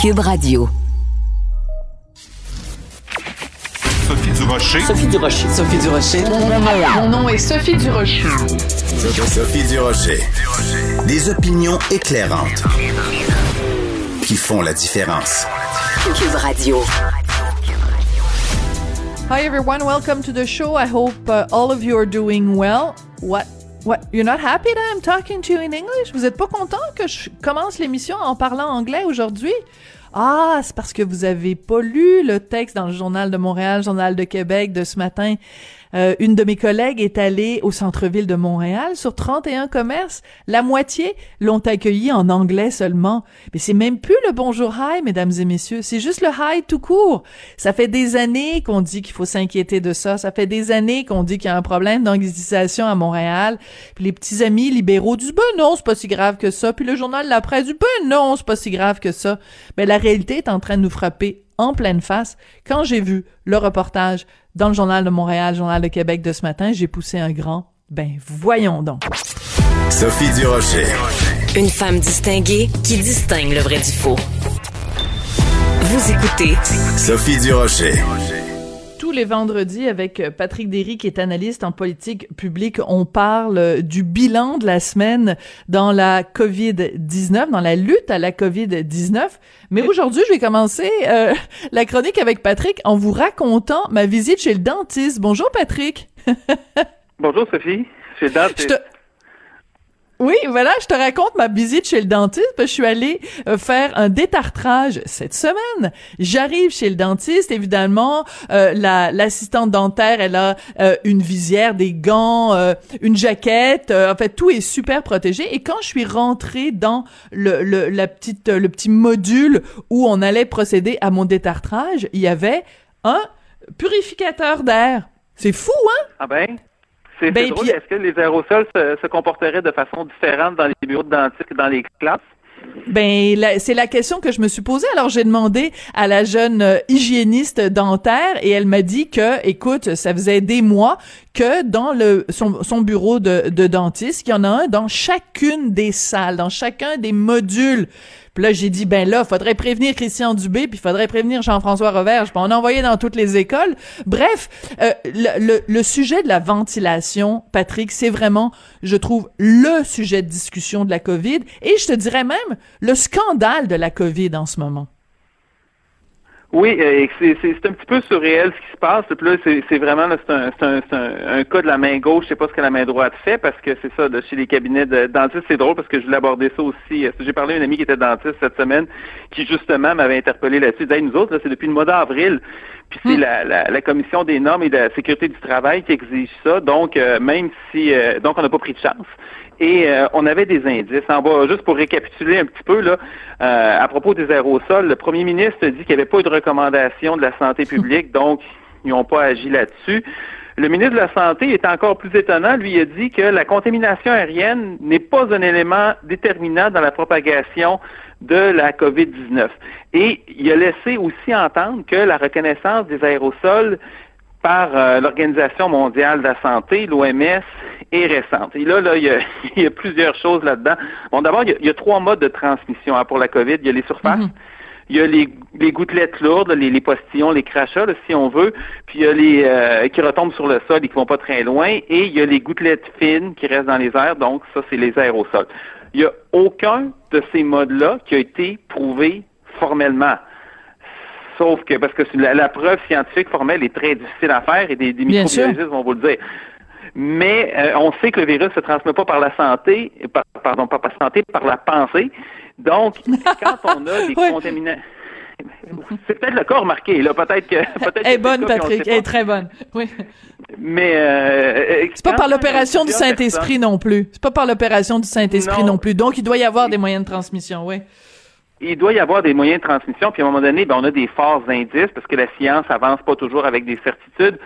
Cube Radio. Sophie Durocher. Sophie Durocher. Sophie Durocher. Mon nom est Sophie Durocher. Sophie Durocher. Des opinions éclairantes qui font la différence. Cube Radio. Hi everyone, welcome to the show. I hope uh, all of you are doing well. What What? You're not happy that I'm talking to you in English? Vous êtes pas content que je commence l'émission en parlant anglais aujourd'hui? Ah, c'est parce que vous avez pas lu le texte dans le Journal de Montréal, Journal de Québec de ce matin. Euh, une de mes collègues est allée au centre-ville de Montréal sur 31 commerces. La moitié l'ont accueilli en anglais seulement. Mais c'est même plus le bonjour hi, mesdames et messieurs. C'est juste le hi tout court. Ça fait des années qu'on dit qu'il faut s'inquiéter de ça. Ça fait des années qu'on dit qu'il y a un problème d'anglicisation à Montréal. Puis les petits amis libéraux disent, ben non, c'est pas si grave que ça. Puis le journal La Presse dit, ben non, c'est pas si grave que ça. Mais la réalité est en train de nous frapper en pleine face. Quand j'ai vu le reportage dans le Journal de Montréal, Journal de Québec de ce matin, j'ai poussé un grand. Ben, voyons donc. Sophie Durocher. Une femme distinguée qui distingue le vrai du faux. Vous écoutez Sophie Durocher. Tous les vendredis, avec Patrick Derry, qui est analyste en politique publique, on parle du bilan de la semaine dans la COVID-19, dans la lutte à la COVID-19. Mais aujourd'hui, je vais commencer euh, la chronique avec Patrick en vous racontant ma visite chez le dentiste. Bonjour Patrick. Bonjour Sophie. Chez le dentiste. Je te- Oui, voilà, je te raconte ma visite chez le dentiste je suis allée euh, faire un détartrage cette semaine. J'arrive chez le dentiste, évidemment, euh, la l'assistante dentaire, elle a euh, une visière, des gants, euh, une jaquette, euh, en fait tout est super protégé et quand je suis rentrée dans le, le la petite le petit module où on allait procéder à mon détartrage, il y avait un purificateur d'air. C'est fou, hein? Ah ben, c'est Ben, c'est drôle. puis- Est-ce que les aérosols se, se comporteraient de façon différente dans les bureaux de dentiste que dans les classes? Ben, c'est la question que je me suis posée. Alors, j'ai demandé à la jeune euh, hygiéniste dentaire et elle m'a dit que, écoute, ça faisait des mois que dans le son, son bureau de, de dentiste, il y en a un dans chacune des salles, dans chacun des modules. Là, j'ai dit, ben là, faudrait prévenir Christian Dubé, puis faudrait prévenir Jean-François Roverge, puis on envoyait dans toutes les écoles. Bref, euh, le, le, le sujet de la ventilation, Patrick, c'est vraiment, je trouve, le sujet de discussion de la COVID, et je te dirais même le scandale de la COVID en ce moment. Oui, euh, c'est c'est- c'est un petit peu surréel ce qui se passe. Puis là, c'est c'est vraiment là, c'est un, c'est un, c'est un, un cas de la main gauche. Je sais pas ce que la main droite fait parce que c'est ça, de chez les cabinets de dentistes, c'est drôle parce que je voulais aborder ça aussi. Euh, J'ai parlé à une amie qui était dentiste cette semaine qui justement m'avait interpellé là-dessus. Hey, nous autres, là, c'est depuis le mois d'avril. Puis c'est la, la, la commission des normes et de la sécurité du travail qui exige ça. Donc, euh, même si euh, donc on n'a pas pris de chance. Et euh, on avait des indices. En bas, juste pour récapituler un petit peu, là, euh, à propos des aérosols, le premier ministre a dit qu'il n'y avait pas eu de recommandation de la santé publique, donc ils n'ont pas agi là-dessus. Le ministre de la Santé est encore plus étonnant. Lui il a dit que la contamination aérienne n'est pas un élément déterminant dans la propagation de la COVID-19. Et il a laissé aussi entendre que la reconnaissance des aérosols par euh, l'Organisation mondiale de la santé, l'OMS, est récente. Et là, là, il y a, il y a plusieurs choses là-dedans. Bon, d'abord, il y, a, il y a trois modes de transmission hein, pour la COVID. Il y a les surfaces, il y a les, les gouttelettes lourdes, les, les postillons, les crachats, là, si on veut, puis il y a les euh, qui retombent sur le sol et qui vont pas très loin, et il y a les gouttelettes fines qui restent dans les airs, donc ça, c'est les aérosols. Il n'y a aucun de ces modes-là qui a été prouvé formellement. Sauf que, parce que la, la preuve scientifique formelle est très difficile à faire et des, des microbiologistes vont vous le dire. Mais euh, on sait que le virus se transmet pas par la santé, par, pardon, pas par la santé, par la pensée. Donc, quand on a des Ouais. contaminants, c'est peut-être le cas remarqué, là, peut-être que peut-être Elle est bonne, cas, Patrick. Elle est très bonne. Oui. Mais euh, C'est pas par l'opération du Saint-Esprit non plus. C'est pas par l'opération du Saint-Esprit Non. non plus. Donc, il doit y avoir des moyens de transmission, oui. Il doit y avoir des moyens de transmission, puis à un moment donné, ben, on a des forts indices, parce que la science avance pas toujours avec des certitudes.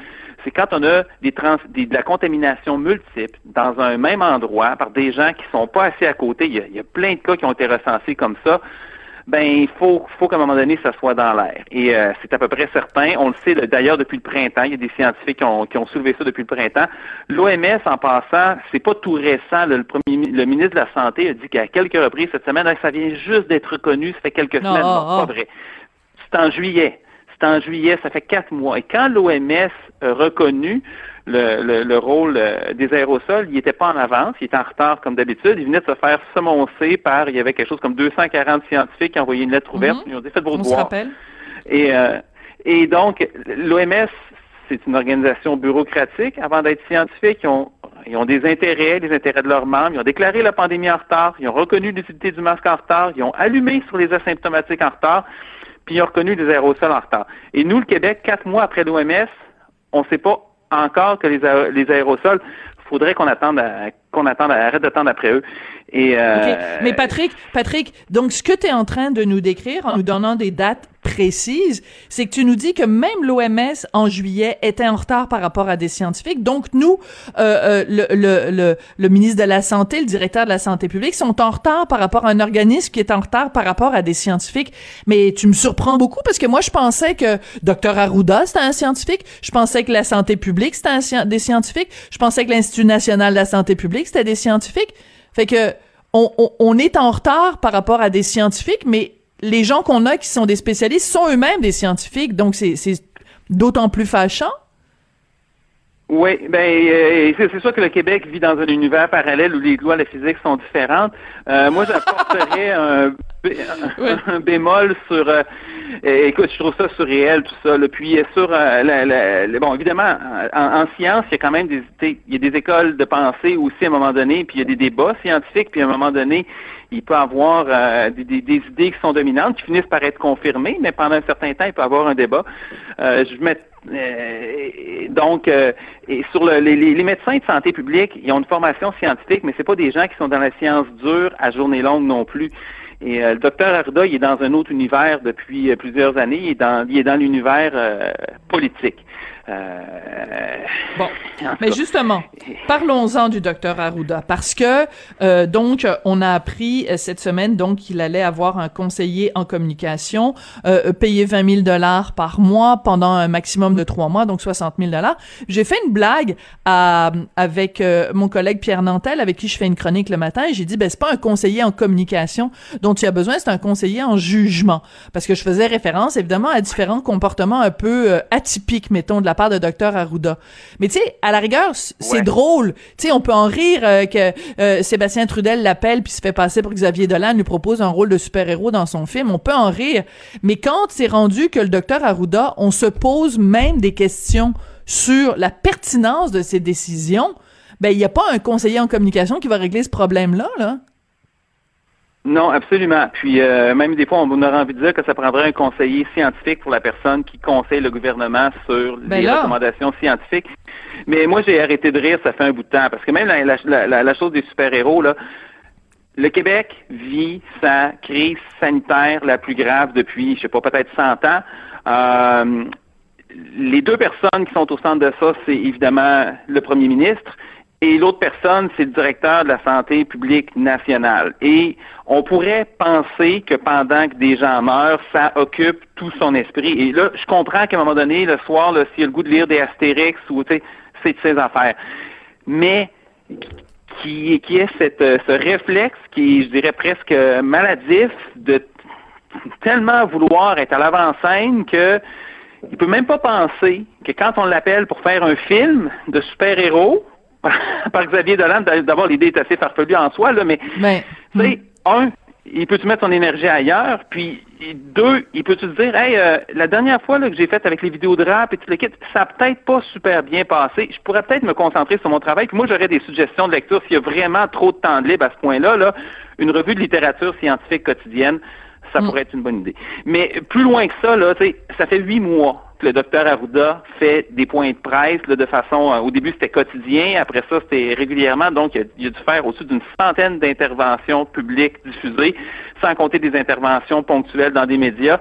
C'est quand on a de la contamination multiple dans un même endroit par des gens qui sont pas assez à côté. Il y a plein de cas qui ont été recensés comme ça. Ben il faut, faut qu'à un moment donné, ça soit dans l'air. Et euh, c'est à peu près certain. On le sait d'ailleurs depuis le printemps. Il y a des scientifiques qui ont, qui ont soulevé ça depuis le printemps. L'OMS, en passant, c'est pas tout récent. le, premier, le ministre de la Santé a dit qu'à quelques reprises cette semaine, ça vient juste d'être reconnu, ça fait quelques semaines. Non, pas vrai. C'est en juillet. C'est en juillet, ça fait quatre mois. Et quand l'OMS reconnu le, le, rôle euh, des aérosols, il n'était pas en avance, il était en retard comme d'habitude. Il venait de se faire semoncer par, il y avait quelque chose comme 240 scientifiques qui ont envoyé une lettre ouverte. Mhm. Ils ont dit faites vos devoirs. Et, euh, et donc, l'OMS, c'est une organisation bureaucratique. Avant d'être scientifique, ils ont, ils ont des intérêts, les intérêts de leurs membres. Ils ont déclaré la pandémie en retard. Ils ont reconnu l'utilité du masque en retard. Ils ont allumé sur les asymptomatiques en retard. Puis ils ont reconnu les aérosols en retard. Et nous, le Québec, quatre mois après l'OMS, on ne sait pas encore que les, les aérosols, faudrait qu'on attende, qu'on attende, arrête d'attendre après eux. Euh, Mais Patrick, Patrick, donc ce que tu es en train de nous décrire en nous donnant des dates précises, c'est que tu nous dis que même l'OMS en juillet était en retard par rapport à des scientifiques. Donc nous, euh, euh, le, le, le, ministre de la Santé, le directeur de la Santé publique sont en retard par rapport à un organisme qui est en retard par rapport à des scientifiques. Mais tu me surprends beaucoup parce que moi je pensais que Dr Arruda c'était un scientifique, je pensais que la santé publique c'était un, des scientifiques, je pensais que l'Institut national de la santé publique c'était des scientifiques. Fait que on, on, on est en retard par rapport à des scientifiques, mais les gens qu'on a qui sont des spécialistes sont eux-mêmes des scientifiques, donc c'est d'autant plus fâchant. Oui, ben euh, c'est sûr que le Québec vit dans un univers parallèle où les lois de la physique sont différentes. Euh, moi, j'apporterais un, un, bémol sur. Euh, écoute, je trouve ça surréel tout ça. Là. Puis sur la, bon, évidemment, en, en, science, il y a quand même des il y a des écoles de pensée aussi à un moment donné, puis il y a des débats scientifiques, puis à un moment donné, il peut avoir euh, des, des, des, idées qui sont dominantes, qui finissent par être confirmées, mais pendant un certain temps, il peut avoir un débat. Euh, je mets, euh, donc, et sur le, les, les, médecins de santé publique, ils ont une formation scientifique, mais c'est pas des gens qui sont dans la science dure à journée longue non plus. Et le docteur Arruda, il est dans un autre univers depuis plusieurs années. Il est dans, il est dans l'univers politique. Euh, bon, mais justement, parlons-en du docteur Arruda parce que euh, donc on a appris euh, cette semaine donc qu'il allait avoir un conseiller en communication euh, payé 20 000 dollars par mois pendant un maximum de trois mois, donc 60 000 dollars. J'ai fait une blague à, avec euh, mon collègue Pierre Nantel avec qui je fais une chronique le matin et j'ai dit ben c'est pas un conseiller en communication dont tu as besoin, c'est un conseiller en jugement parce que je faisais référence évidemment à différents comportements un peu atypiques mettons de la part de Dr Arruda. Mais tu sais, à la rigueur, c'est drôle. Tu sais, on peut en rire euh, que euh, Sébastien Trudel l'appelle puis se fait passer pour Xavier Dolan, lui propose un rôle de super-héros dans son film. On peut en rire. Mais quand c'est rendu que le Dr Arruda, on se pose même des questions sur la pertinence de ses décisions, ben il n'y a pas un conseiller en communication qui va régler ce problème-là, là. Non, absolument. Puis euh, même des fois, on aurait envie de dire que ça prendrait un conseiller scientifique pour la personne qui conseille le gouvernement sur ben les recommandations scientifiques. Mais moi, j'ai arrêté de rire, ça fait un bout de temps, parce que même la, la, la, chose des super-héros, là, le Québec vit sa crise sanitaire la plus grave depuis, je sais pas, peut-être 100 ans. Euh, les deux personnes qui sont au centre de ça, c'est évidemment le premier ministre et l'autre personne, c'est le directeur de la santé publique nationale. Et on pourrait penser que pendant que des gens meurent, ça occupe tout son esprit. Et là, je comprends qu'à un moment donné, le soir, s'il y a le goût de lire des Astérix ou c'est de ses affaires. Mais qui, qui est cette, ce réflexe qui est, je dirais, presque maladif de tellement vouloir être à l'avant-scène que il peut même pas penser que quand on l'appelle pour faire un film de super-héros, par Xavier Dolan, d'abord l'idée est assez farfelue en soi, là, mais ben, tu sais, un, il peut-tu mettre son énergie ailleurs, puis deux, il peut-tu te dire, hey, euh, la dernière fois là, que j'ai fait avec les vidéos de rap et tout le kit, ça a peut-être pas super bien passé. Je pourrais peut-être me concentrer sur mon travail. Puis moi, j'aurais des suggestions de lecture s'il y a vraiment trop de temps de libre à ce point-là. Là, une revue de littérature scientifique quotidienne, ça pourrait être une bonne idée. Mais plus loin que ça, là, ça fait huit mois le docteur Arruda fait des points de presse là, de façon, euh, au début c'était quotidien, après ça c'était régulièrement, donc il a, il a dû faire au-dessus d'une centaine d'interventions publiques diffusées, sans compter des interventions ponctuelles dans des médias.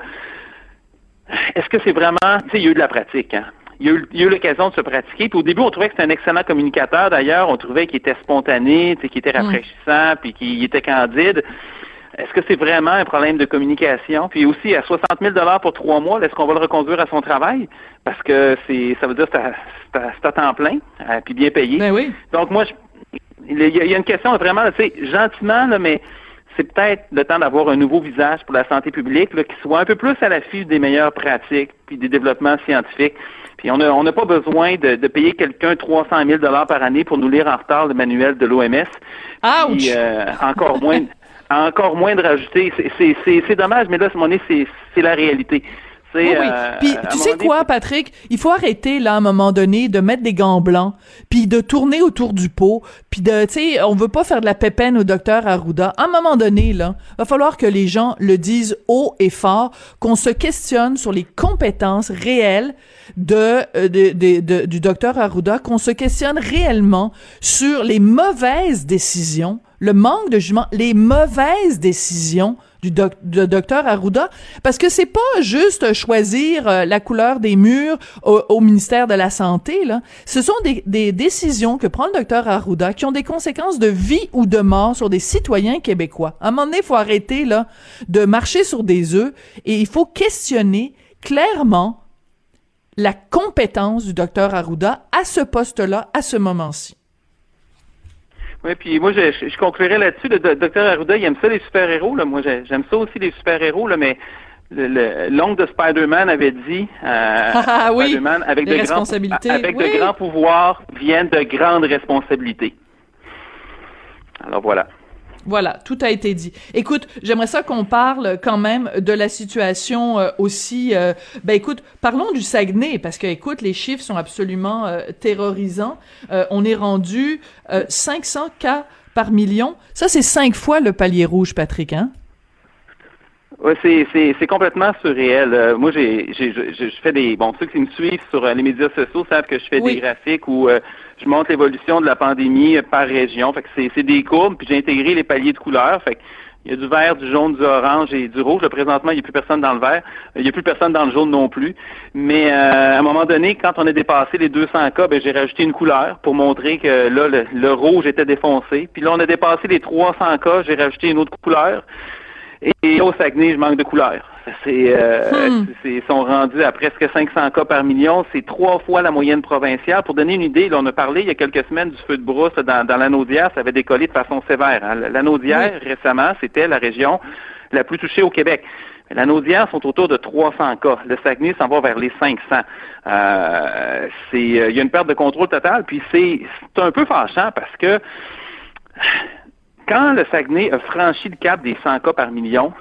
Est-ce que c'est vraiment, tu sais, il y a eu de la pratique, hein? Il y a eu, l'occasion de se pratiquer. Puis au début, on trouvait que c'était un excellent communicateur. D'ailleurs, on trouvait qu'il était spontané, qu'il était rafraîchissant, puis qu'il était candide. Est-ce que c'est vraiment un problème de communication? Puis aussi, à 60 000 pour trois mois, est-ce qu'on va le reconduire à son travail? Parce que c'est, ça veut dire que c'est à, temps plein, euh, puis bien payé. Ben oui. Donc moi, il y, a une question vraiment, tu sais, gentiment, là, mais c'est peut-être le temps d'avoir un nouveau visage pour la santé publique là, qui soit un peu plus à l'affût des meilleures pratiques puis des développements scientifiques. Puis on n'a on pas besoin de, de payer quelqu'un 300 000 dollars par année pour nous lire en retard le manuel de l'OMS. Ouch! Euh, encore moins, encore moins de rajouter. C'est dommage, mais là, à ce c'est la réalité. Oui, oui. Euh, puis tu sais quoi, Patrick? Il faut arrêter là à un moment donné de mettre des gants blancs, puis de tourner autour du pot, puis de, tu sais, on veut pas faire de la pépène au docteur Arruda. À un moment donné, là, va falloir que les gens le disent haut et fort, qu'on se questionne sur les compétences réelles de, euh, de du docteur Arruda, qu'on se questionne réellement sur les mauvaises décisions, le manque de jugement, les mauvaises décisions du docteur Arruda parce que c'est pas juste choisir euh, la couleur des murs au, ministère de la santé là. Ce sont des, des, décisions que prend le docteur Arruda qui ont des conséquences de vie ou de mort sur des citoyens québécois. À un moment donné il faut arrêter là de marcher sur des œufs et il faut questionner clairement la compétence du docteur Arruda à ce poste-là à ce moment-ci oui, puis moi, je, je conclurai là-dessus. Le docteur Arruda, il aime ça, les super-héros. Là. Moi, j'aime ça aussi, les super-héros, là, mais l'oncle de Spider-Man avait dit euh, ah, oui, Spider-Man, avec, de. Grands, avec de grands pouvoirs viennent de grandes responsabilités. Alors voilà. Voilà, tout a été dit. Écoute, j'aimerais ça qu'on parle quand même de la situation euh, aussi. Euh, ben écoute, parlons du Saguenay parce que écoute, les chiffres sont absolument euh, terrorisants. on est rendu 500 cas par million. Ça, c'est cinq fois le palier rouge, Patrick. Hein? Oui, c'est complètement surréel. moi, j'ai je fais des bon ceux qui me suivent sur les médias sociaux savent que je fais des graphiques où je montre l'évolution de la pandémie par région. Fait que c'est des courbes, puis j'ai intégré les paliers de couleurs. Fait il y a du vert, du jaune, du orange et du rouge. Là, présentement, il n'y a plus personne dans le vert. Il n'y a plus personne dans le jaune non plus. Mais euh, à un moment donné, quand on a dépassé les 200 cas, ben, j'ai rajouté une couleur pour montrer que là, le, rouge était défoncé. Puis là, on a dépassé les 300 cas, j'ai rajouté une autre couleur. Et au Saguenay, je manque de couleurs. Euh, hmm. C'est, ils sont rendus à presque 500 cas par million. C'est trois fois la moyenne provinciale. Pour donner une idée, là, on a parlé il y a quelques semaines du feu de brousse dans, dans l'Anaudière. Ça avait décollé de façon sévère. Hein. L'Anaudière, récemment, c'était la région la plus touchée au Québec. L'Anaudière sont autour de 300 cas. Le Saguenay s'en va vers les 500. Euh, c'est, euh, il y a une perte de contrôle totale. Puis c'est, c'est un peu fâchant parce que quand le Saguenay a franchi le cap des 100 cas par million,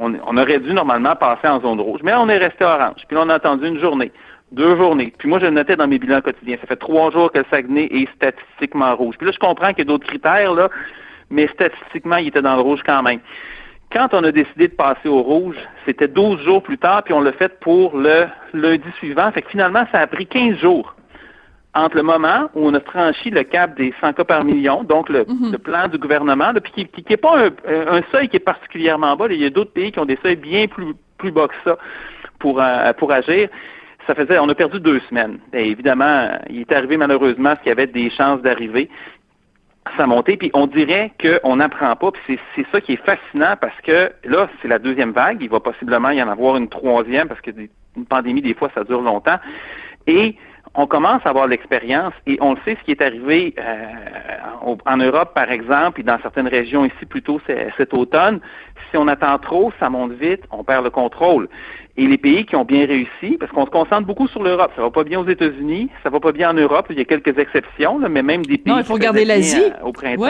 on, aurait dû normalement passer en zone rouge. Mais on est resté orange. Puis là, on a attendu une journée, deux journées. Puis moi, je le notais dans mes bilans quotidiens. Ça fait trois jours que le Saguenay est statistiquement rouge. Puis là, je comprends qu'il y a d'autres critères, là, mais statistiquement, il était dans le rouge quand même. Quand on a décidé de passer au rouge, c'était 12 jours plus tard, puis on l'a fait pour le lundi suivant. Fait que finalement, ça a pris 15 jours entre le moment où on a franchi le cap des 100 cas par million, donc le, mhm. plan du gouvernement, puis qui n'est pas un, seuil qui est particulièrement bas. il y a d'autres pays qui ont des seuils bien plus, plus bas que ça pour, euh, pour agir. Ça faisait, on a perdu deux semaines. Et évidemment, il est arrivé malheureusement ce qu'il y avait des chances d'arriver ça montée, puis on dirait qu'on n'apprend pas, puis c'est ça qui est fascinant parce que là, c'est la deuxième vague, il va possiblement y en avoir une troisième parce que une pandémie, des fois, ça dure longtemps. Et on commence à avoir l'expérience et on le sait ce qui est arrivé euh, en Europe, par exemple, et dans certaines régions ici plutôt cet automne. Si on attend trop, ça monte vite, on perd le contrôle. Et les pays qui ont bien réussi, parce qu'on se concentre beaucoup sur l'Europe, ça va pas bien aux États-Unis, ça va pas bien en Europe, il y a quelques exceptions, mais même des pays. Non, il faut regarder l'Asie. Euh, au printemps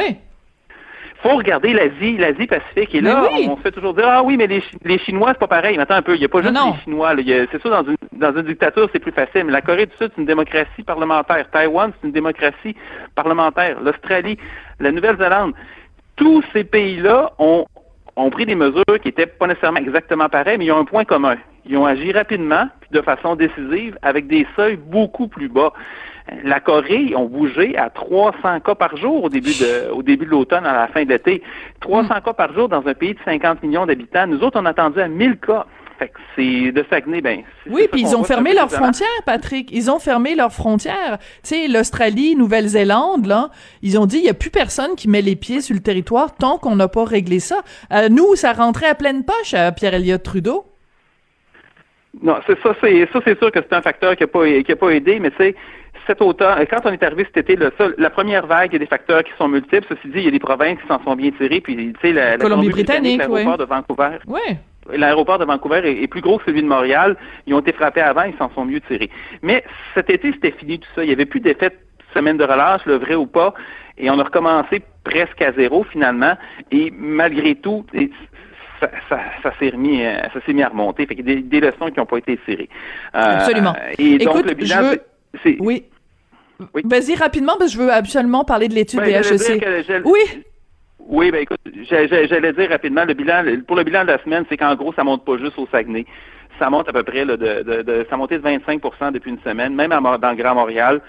faut regarder l'Asie, l'Asie Pacifique. Et là, on se fait toujours dire ah oui, mais les, les Chinois c'est pas pareil. Mais attends un peu, il n'y a pas juste les Chinois. C'est sûr dans une dans une dictature c'est plus facile. Mais la Corée du Sud c'est une démocratie parlementaire. Taïwan c'est une démocratie parlementaire. L'Australie, la Nouvelle-Zélande, tous ces pays-là ont ont pris des mesures qui étaient pas nécessairement exactement pareilles, mais ils ont un point commun. Ils ont agi rapidement, puis de façon décisive, avec des seuils beaucoup plus bas. La Corée ont bougé à 300 cas par jour au début de, au début de l'automne, à la fin de l'été. 300 hmm. cas par jour dans un pays de 50 millions d'habitants. Nous autres, on a attendu à 1000 cas. Fait que c'est de Saguenay, ben. Oui, puis ils ont fermé leurs frontières, Patrick. Ils ont fermé leurs frontières. Tu sais, l'Australie, Nouvelle-Zélande, là, ils ont dit il y a plus personne qui met les pieds sur le territoire tant qu'on n'a pas réglé ça. Euh, nous, ça rentrait à pleine poche à Pierre Elliott Trudeau. Non, c'est ça, c'est ça, c'est sûr que c'est un facteur qui n'a pas, qui a pas aidé, mais tu sais, cet automne, quand on est arrivé cet été, la première vague, il y a des facteurs qui sont multiples. Ceci dit, il y a des provinces qui s'en sont bien tirées, puis tu sais, la, la Colombie-Britannique, l'aéroport de Vancouver. Oui l'aéroport de Vancouver est, plus gros que celui de Montréal. Ils ont été frappés avant, ils s'en sont mieux tirés. Mais cet été, c'était fini tout ça. Il n'y avait plus d'effet de semaine de relâche, le vrai ou pas. Et on a recommencé presque à zéro finalement. Et malgré tout, ça, s'est remis, euh, ça s'est mis à remonter. Fait qu'il y a des, leçons qui n'ont pas été tirées. Euh, Absolument. Et donc le bilan, c'est oui. Oui. Vas-y rapidement parce que je veux absolument parler de l'étude des HEC. Oui. Oui, ben écoute, j'allais dire rapidement, le bilan, pour le bilan de la semaine, c'est qu'en gros, ça monte pas juste au Saguenay. Ça monte à peu près, là, de, de, de, ça monté de 25% depuis une semaine, même dans le Grand Montréal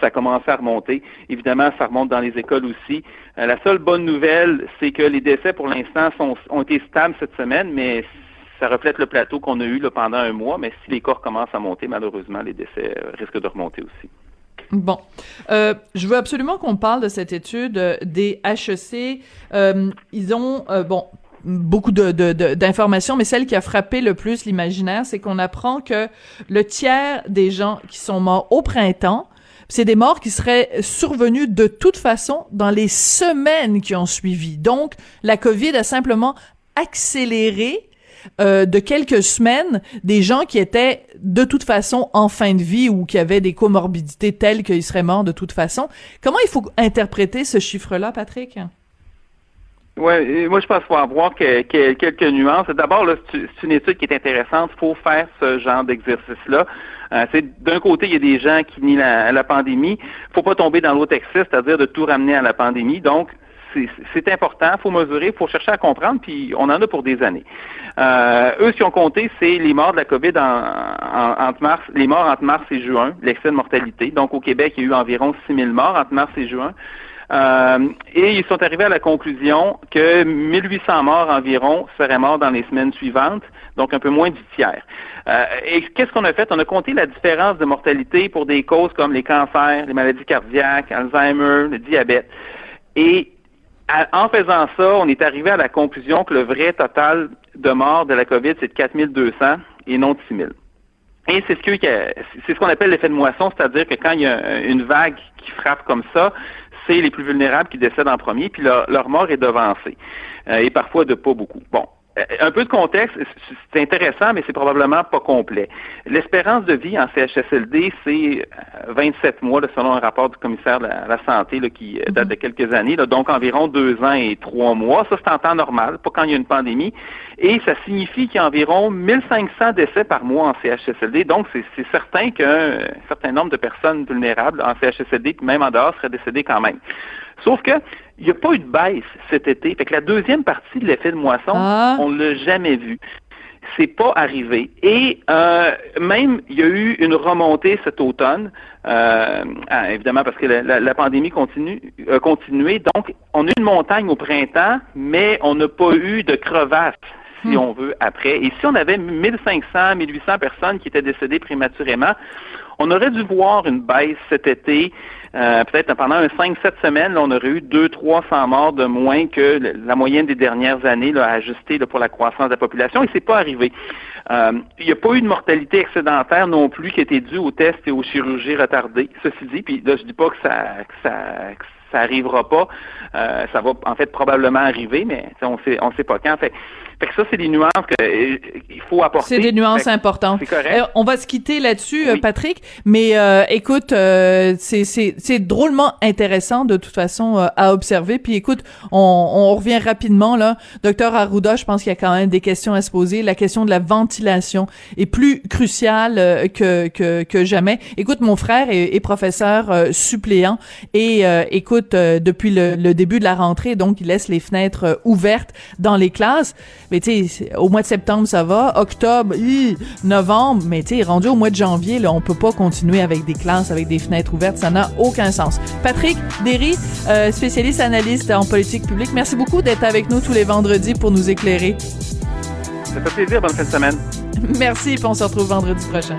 ça a commencé à remonter. Évidemment, ça remonte dans les écoles aussi. Euh, la seule bonne nouvelle, c'est que les décès, pour l'instant, ont été stables cette semaine, mais ça reflète le plateau qu'on a eu là, pendant un mois. Mais si les corps commencent à monter, malheureusement, les décès euh, risquent de remonter aussi. Bon, euh, je veux absolument qu'on parle de cette étude euh, des HEC. Euh, ils ont, euh, bon, beaucoup d'informations, mais celle qui a frappé le plus l'imaginaire, c'est qu'on apprend que le tiers des gens qui sont morts au printemps, c'est des morts qui seraient survenus de toute façon dans les semaines qui ont suivi. Donc, la COVID a simplement accéléré euh, de quelques semaines des gens qui étaient de toute façon en fin de vie ou qui avaient des comorbidités telles qu'ils seraient morts de toute façon. Comment il faut interpréter ce chiffre-là, Patrick? Oui, moi je pense qu'il faut avoir quelques nuances. D'abord, c'est une étude qui est intéressante. Il faut faire ce genre d'exercice-là. Euh, d'un côté, il y a des gens qui nient la, la pandémie. Il faut pas tomber dans l'autre excès, c'est-à-dire de tout ramener à la pandémie. Donc, c'est important, il faut mesurer, il faut chercher à comprendre, puis on en a pour des années. Euh, eux, ce qu'ils ont compté, c'est les morts de la COVID en, entre mars, les morts entre mars et juin, l'excès de mortalité. Donc, au Québec, il y a eu environ 6 000 morts entre mars et juin. Euh, et ils sont arrivés à la conclusion que 1800 morts environ seraient morts dans les semaines suivantes, donc un peu moins du tiers. Euh, et qu'est-ce qu'on a fait? On a compté la différence de mortalité pour des causes comme les cancers, les maladies cardiaques, Alzheimer, le diabète. Et en faisant ça, on est arrivé à la conclusion que le vrai total de morts de la COVID, c'est de 4200 et non de 6000. Et c'est ce qu'on appelle l'effet de moisson, c'est-à-dire que quand il y a une vague qui frappe comme ça, c'est les plus vulnérables qui décèdent en premier, puis leur, mort est devancée. Euh, et parfois de pas beaucoup. Bon, un peu de contexte, c'est intéressant, mais c'est probablement pas complet. L'espérance de vie en CHSLD, c'est 27 euh, mois, selon un rapport du commissaire de la, santé qui euh, date de quelques années, donc environ deux ans et trois mois. Ça, c'est en temps normal, pas quand il y a une pandémie. Et ça signifie qu'il y a environ 1500 décès par mois en CHSLD. Donc, c'est certain qu'un certain nombre de personnes vulnérables en CHSLD, même en dehors, seraient décédées quand même. Sauf que il n'y a pas eu de baisse cet été. Fait que la deuxième partie de l'effet de moisson, ah. on ne l'a jamais vu. C'est pas arrivé. Et euh, même, il y a eu une remontée cet automne, euh, ah, évidemment parce que la, pandémie continue, a continué. Donc, on a eu une montagne au printemps, mais on n'a pas eu de crevasse si hmm. on veut, après. Et si on avait 1500, 1800 personnes qui étaient décédées prématurément, on aurait dû voir une baisse cet été euh, peut-être pendant un 5-7 semaines, on aurait eu 200-300 morts de moins que la moyenne des dernières années là, ajustée pour la croissance de la population, et c'est pas arrivé. Euh, il n'y a pas eu de mortalité excédentaire non plus qui était due aux tests et aux chirurgies retardées. Ceci dit, puis là, je dis pas que ça, que ça, arrivera pas. Euh, ça va en fait probablement arriver, mais on sait, on sait pas quand. Fait, fait que ça, c'est des nuances qu'il euh, faut apporter. C'est des nuances importantes. C'est correct. Euh, on va se quitter là-dessus, Patrick. Mais écoute, c'est c'est drôlement intéressant de toute façon à observer. Puis écoute, on, on revient rapidement là. Docteur Arruda, je pense qu'il y a quand même des questions à se poser. La question de la ventilation est plus cruciale que que, que jamais. Écoute, mon frère est, est professeur suppléant et écoute euh, depuis le, début de la rentrée, donc il laisse les fenêtres euh, ouvertes dans les classes. Mais tu sais, au mois de septembre, ça va. Octobre, novembre, mais tu sais, rendu au mois de janvier, là, on peut pas continuer avec des classes avec des fenêtres ouvertes. Ça n'a aucun sens. Patrick Derry, euh, spécialiste analyste en politique publique, merci beaucoup d'être avec nous tous les vendredis pour nous éclairer. Ça fait plaisir. Bonne fin de semaine. Merci, et on se retrouve vendredi prochain.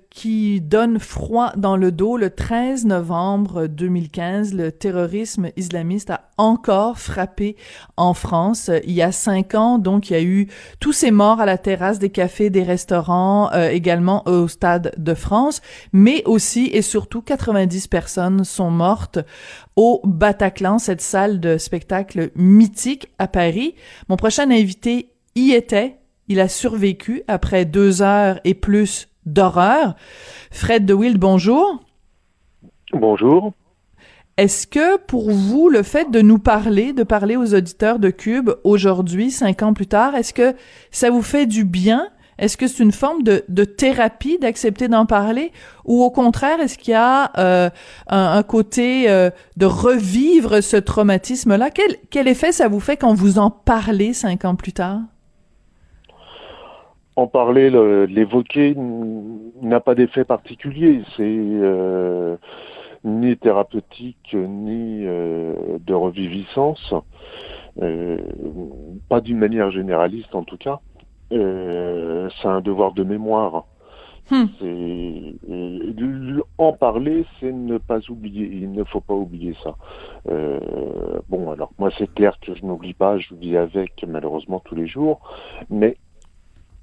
qui donne froid dans le dos. Le 13 novembre 2015, le terrorisme islamiste a encore frappé en France. Il y a cinq ans, donc, il y a eu tous ces morts à la terrasse des cafés, des restaurants, euh, également au Stade de France, mais aussi et surtout 90 personnes sont mortes au Bataclan, cette salle de spectacle mythique à Paris. Mon prochain invité y était il a survécu après deux heures et plus d'horreur. Fred DeWild, bonjour. Bonjour. Est-ce que pour vous, le fait de nous parler, de parler aux auditeurs de Cube aujourd'hui, cinq ans plus tard, est-ce que ça vous fait du bien? Est-ce que c'est une forme de, thérapie d'accepter d'en parler? Ou au contraire, est-ce qu'il y a euh, un, côté euh, de revivre ce traumatisme-là? Quel, quel effet ça vous fait quand vous en parlez cinq ans plus tard? En parler, l'évoquer n'a pas d'effet particulier. C'est euh, ni thérapeutique ni euh, de reviviscence, euh, pas d'une manière généraliste en tout cas. c'est un devoir de mémoire. Hmm. en parler, c'est ne pas oublier. Il ne faut pas oublier ça. bon, alors moi c'est clair que je n'oublie pas, je vis avec malheureusement tous les jours, mais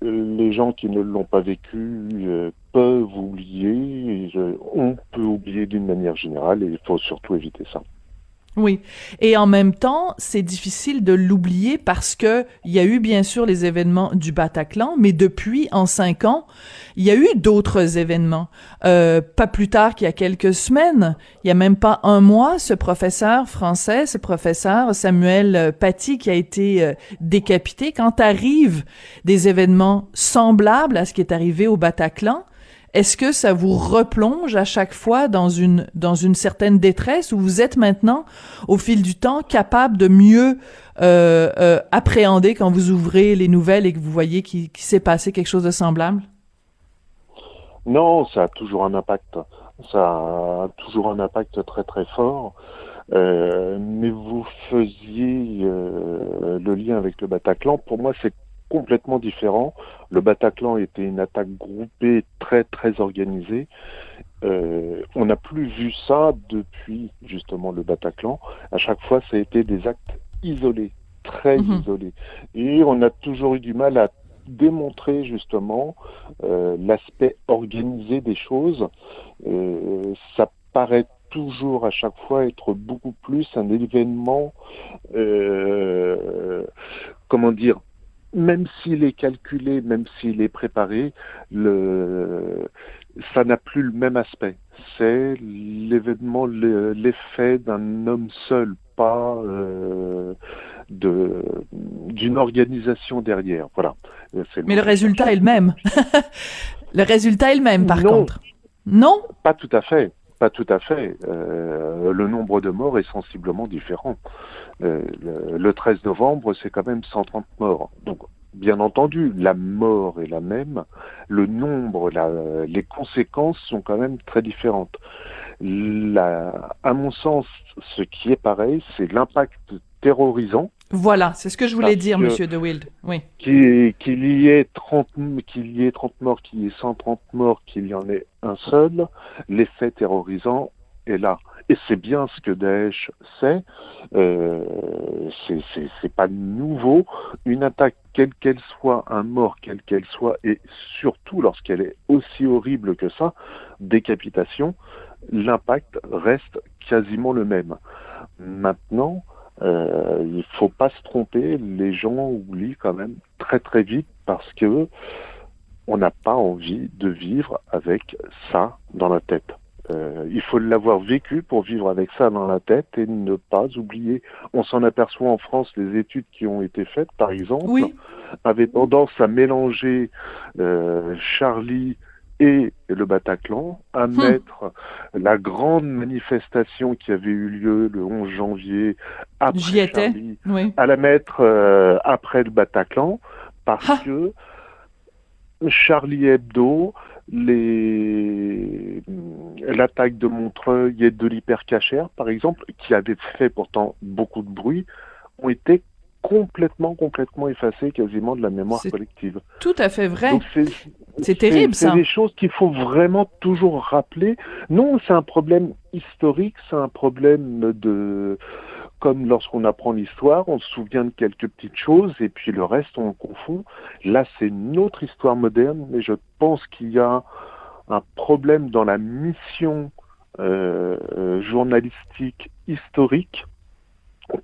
les gens qui ne l'ont pas vécu euh, peuvent oublier, on peut oublier d'une manière générale et il faut surtout éviter ça. Oui. Et en même temps, c'est difficile de l'oublier parce que il y a eu bien sûr les événements du Bataclan, mais depuis en cinq ans, il y a eu d'autres événements. Euh, pas plus tard qu'il y a quelques semaines, il y a même pas un mois, ce professeur français, ce professeur Samuel Paty qui a été euh, décapité. Quand arrivent des événements semblables à ce qui est arrivé au Bataclan, est-ce que ça vous replonge à chaque fois dans une dans une certaine détresse où vous êtes maintenant au fil du temps capable de mieux euh, euh, appréhender quand vous ouvrez les nouvelles et que vous voyez qu'il s'est passé quelque chose de semblable? Non, ça a toujours un impact. Ça a toujours un impact très très fort. Euh, mais vous faisiez le lien avec le Bataclan. Pour moi, c'est complètement différent. Le Bataclan était une attaque groupée très très organisée. Euh, on n'a plus vu ça depuis justement le Bataclan. À chaque fois, ça a été des actes isolés, très mhm. isolés. Et on a toujours eu du mal à démontrer justement euh, l'aspect organisé des choses. Euh, ça paraît toujours à chaque fois être beaucoup plus un événement, comment dire, même s'il est calculé, même s'il est préparé, le, ça n'a plus le même aspect. C'est l'événement, l'effet d'un homme seul, pas euh, de d'une organisation derrière. Voilà. Mais le résultat est le même. le résultat est le même, par contre. Non? Pas tout à fait. Pas tout à fait. Euh, le nombre de morts est sensiblement différent. Euh, le, 13 novembre, c'est quand même 130 morts. Donc, bien entendu, la mort est la même, le nombre, les conséquences sont quand même très différentes. La, à mon sens, ce qui est pareil, c'est l'impact terrorisant. Voilà, c'est ce que je voulais dire, Monsieur De Wild. Oui. Qu'il y ait 30, qu'il y ait 30 morts, qu'il y ait 130 morts, qu'il y en ait un seul, l'effet terrorisant est là et c'est bien ce que Daesh sait. Euh, c'est pas nouveau. Une attaque, quelle qu'elle soit, un mort, quelle qu'elle soit, et surtout lorsqu'elle est aussi horrible que ça, décapitation, l'impact reste quasiment le même. Maintenant, euh, il faut pas se tromper. Les gens oublient quand même très très vite parce que on n'a pas envie de vivre avec ça dans la tête. Euh, il faut l'avoir vécu pour vivre avec ça dans la tête et ne pas oublier. On s'en aperçoit en France, les études qui ont été faites, par exemple, avaient tendance à mélanger euh, Charlie et le Bataclan, à Hmm. mettre la grande manifestation qui avait eu lieu le 11 janvier après. Charlie, Oui. à la mettre euh, après le Bataclan, parce Ah. que Charlie Hebdo, les l'attaque de Montreuil et de l'hypercachère, par exemple, qui avait fait pourtant beaucoup de bruit, ont été complètement, complètement effacées quasiment de la mémoire C'est collective. Tout à fait vrai. C'est C'est terrible, c'est ça. des choses qu'il faut vraiment toujours rappeler. Non, c'est un problème historique, c'est un problème de comme lorsqu'on apprend l'histoire, on se souvient de quelques petites choses et puis le reste on confond. Là, c'est une autre histoire moderne, mais je pense qu'il y a un problème dans la mission euh, euh, journalistique historique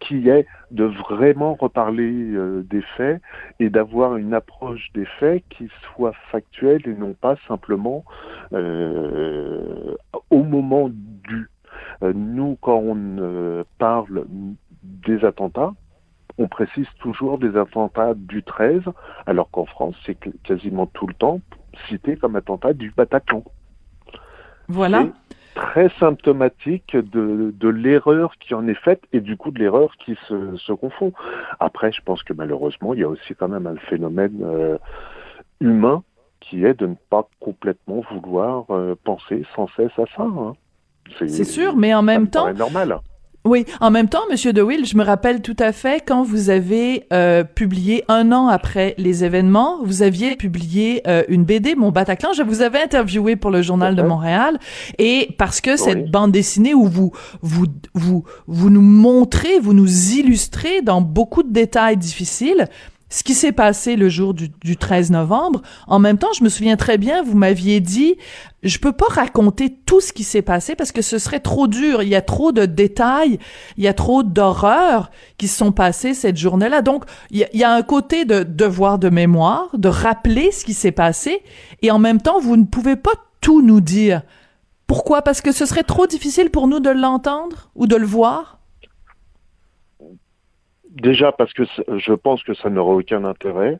qui est de vraiment reparler euh, des faits et d'avoir une approche des faits qui soit factuelle et non pas simplement euh, au moment du. Euh, nous, quand on euh, parle des attentats, on précise toujours des attentats du 13, alors qu'en France, c'est qu- quasiment tout le temps cité comme attentat du Bataclan Voilà. Très symptomatique de, de l'erreur qui en est faite et du coup de l'erreur qui se, se confond. Après, je pense que malheureusement, il y a aussi quand même un phénomène euh, humain qui est de ne pas complètement vouloir euh, penser sans cesse à ça. hein. C'est sûr, mais en même me temps, paraît normal. Oui, en même temps, Monsieur DeWill, je me rappelle tout à fait quand vous avez euh, publié un an après les événements, vous aviez publié euh, une BD, Mon Bataclan. Je vous avais interviewé pour le Journal de. Montréal et parce que cette bande dessinée où vous vous vous vous nous montrez, vous nous illustrez dans beaucoup de détails difficiles ce qui s'est passé le jour du, du 13 novembre. En même temps, je me souviens très bien, vous m'aviez dit, je peux pas raconter tout ce qui s'est passé parce que ce serait trop dur. Il y a trop de détails, il y a trop d'horreurs qui se sont passées cette journée-là. Donc, il y, a, il y a un côté de devoir de mémoire, de rappeler ce qui s'est passé, et en même temps, vous ne pouvez pas tout nous dire. Pourquoi? Parce que ce serait trop difficile pour nous de l'entendre ou de le voir? Déjà parce que je pense que ça n'aura aucun intérêt.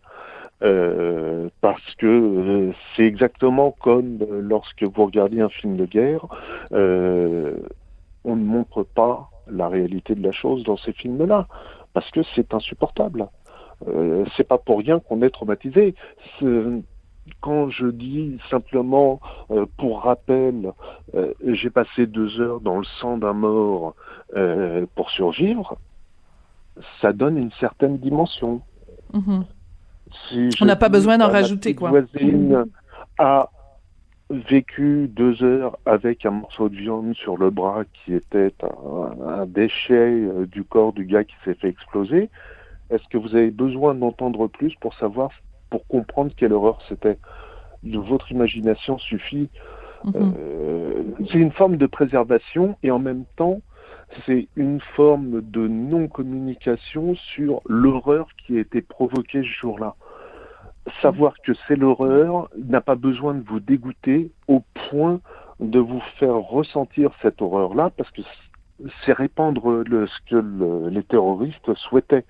euh, parce que euh, c'est exactement comme euh, lorsque vous regardez un film de guerre, on ne montre pas la réalité de la chose dans ces films-là, parce que c'est insupportable. C'est pas pour rien qu'on est traumatisé. Quand je dis simplement, pour rappel, j'ai passé deux heures dans le sang d'un mort pour survivre, ça donne une certaine dimension. Mhm. Si On n'a pas besoin d'en rajouter, quoi. voisine a vécu deux heures avec un morceau de viande sur le bras qui était un, un déchet euh, du corps du gars qui s'est fait exploser. Est-ce que vous avez besoin d'entendre plus pour savoir, pour comprendre quelle horreur c'était? Votre imagination suffit. Mhm. Euh, c'est une forme de préservation et en même temps, c'est une forme de non-communication sur l'horreur qui a été provoquée ce jour-là. Savoir que c'est l'horreur n'a pas besoin de vous dégoûter au point de vous faire ressentir cette horreur-là, parce que c'est répandre ce que le- les terroristes souhaitaient.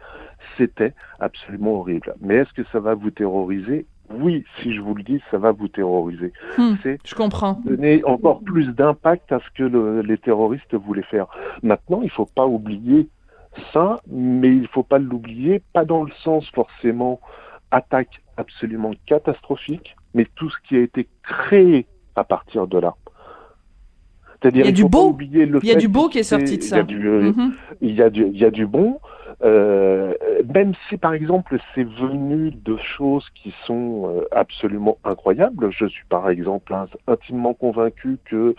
C'était absolument horrible. Mais est-ce que ça va vous terroriser? Oui, si je vous le dis, ça va vous terroriser. Hmm. C'est Je comprends. donner encore plus d'impact à ce que le- les terroristes voulaient faire. Maintenant, il faut pas oublier ça, mais il faut pas l'oublier, pas dans le sens forcément attaque absolument catastrophique, mais tout ce qui a été créé à partir de là. C'est-à-dire, Il y a du beau. Il y a du beau qui est sorti de il y ça. a du, euh, Mhm. il y a du, il y a du bon, euh, même si par exemple c'est venu de choses qui sont euh, absolument incroyables. Je suis par exemple in- intimement convaincu que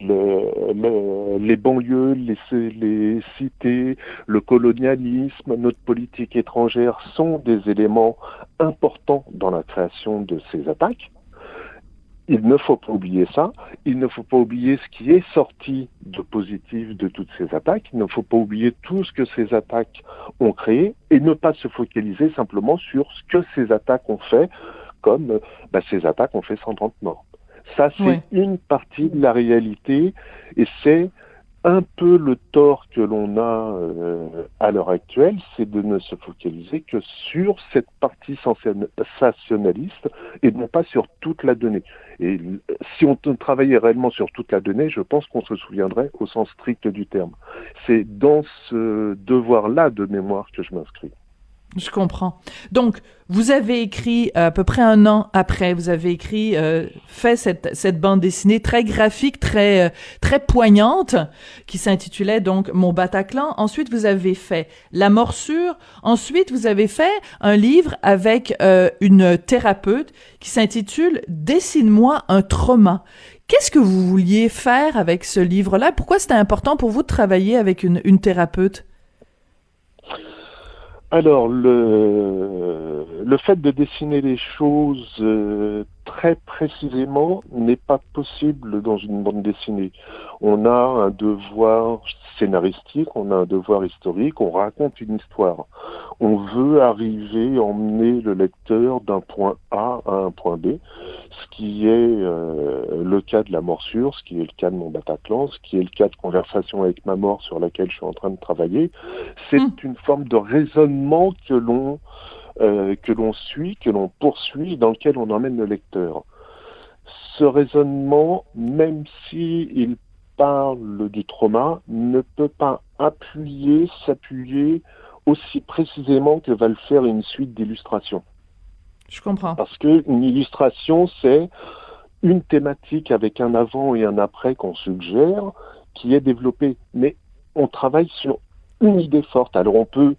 le- le- les banlieues, les, les cités, le colonialisme, notre politique étrangère sont des éléments importants dans la création de ces attaques. Il ne faut pas oublier ça. Il ne faut pas oublier ce qui est sorti de positif de toutes ces attaques. Il ne faut pas oublier tout ce que ces attaques ont créé et ne pas se focaliser simplement sur ce que ces attaques ont fait, comme bah, ces attaques ont fait 130 morts. Ça, c'est Ouais. une partie de la réalité et c'est un peu le tort que l'on a euh, à l'heure actuelle, c'est de ne se focaliser que sur cette partie sensationnaliste et non pas sur toute la donnée. Et si on travaillait réellement sur toute la donnée, je pense qu'on se souviendrait au sens strict du terme. C'est dans ce devoir-là de mémoire que je m'inscris. Je comprends. Donc, vous avez écrit euh, à peu près un an après, vous avez écrit, euh, fait cette, cette bande dessinée très graphique, très euh, très poignante, qui s'intitulait donc Mon Bataclan. Ensuite, vous avez fait La Morsure. Ensuite, vous avez fait un livre avec une thérapeute qui s'intitule Dessine-moi un trauma. Qu'est-ce que vous vouliez faire avec ce livre-là? Pourquoi c'était important pour vous de travailler avec une, une thérapeute? Alors, le, le fait de dessiner les choses euh, très précisément n'est pas possible dans une bande dessinée. On a un devoir scénaristique, on a un devoir historique, on raconte une histoire. On veut arriver, emmener le lecteur d'un point A à un point B, ce qui est euh, le cas de la morsure, ce qui est le cas de mon Bataclan, ce qui est le cas de conversation avec ma mort sur laquelle je suis en train de travailler. C'est hmm. une forme de raisonnement que l'on euh, que l'on suit, que l'on poursuit, dans lequel on emmène le lecteur. Ce raisonnement, même s'il parle du trauma, ne peut pas appuyer, s'appuyer aussi précisément que va le faire une suite d'illustrations. Je comprends. Parce qu'une illustration, c'est une thématique avec un avant et un après qu'on suggère, qui est développée. Mais on travaille sur une idée forte. Alors on peut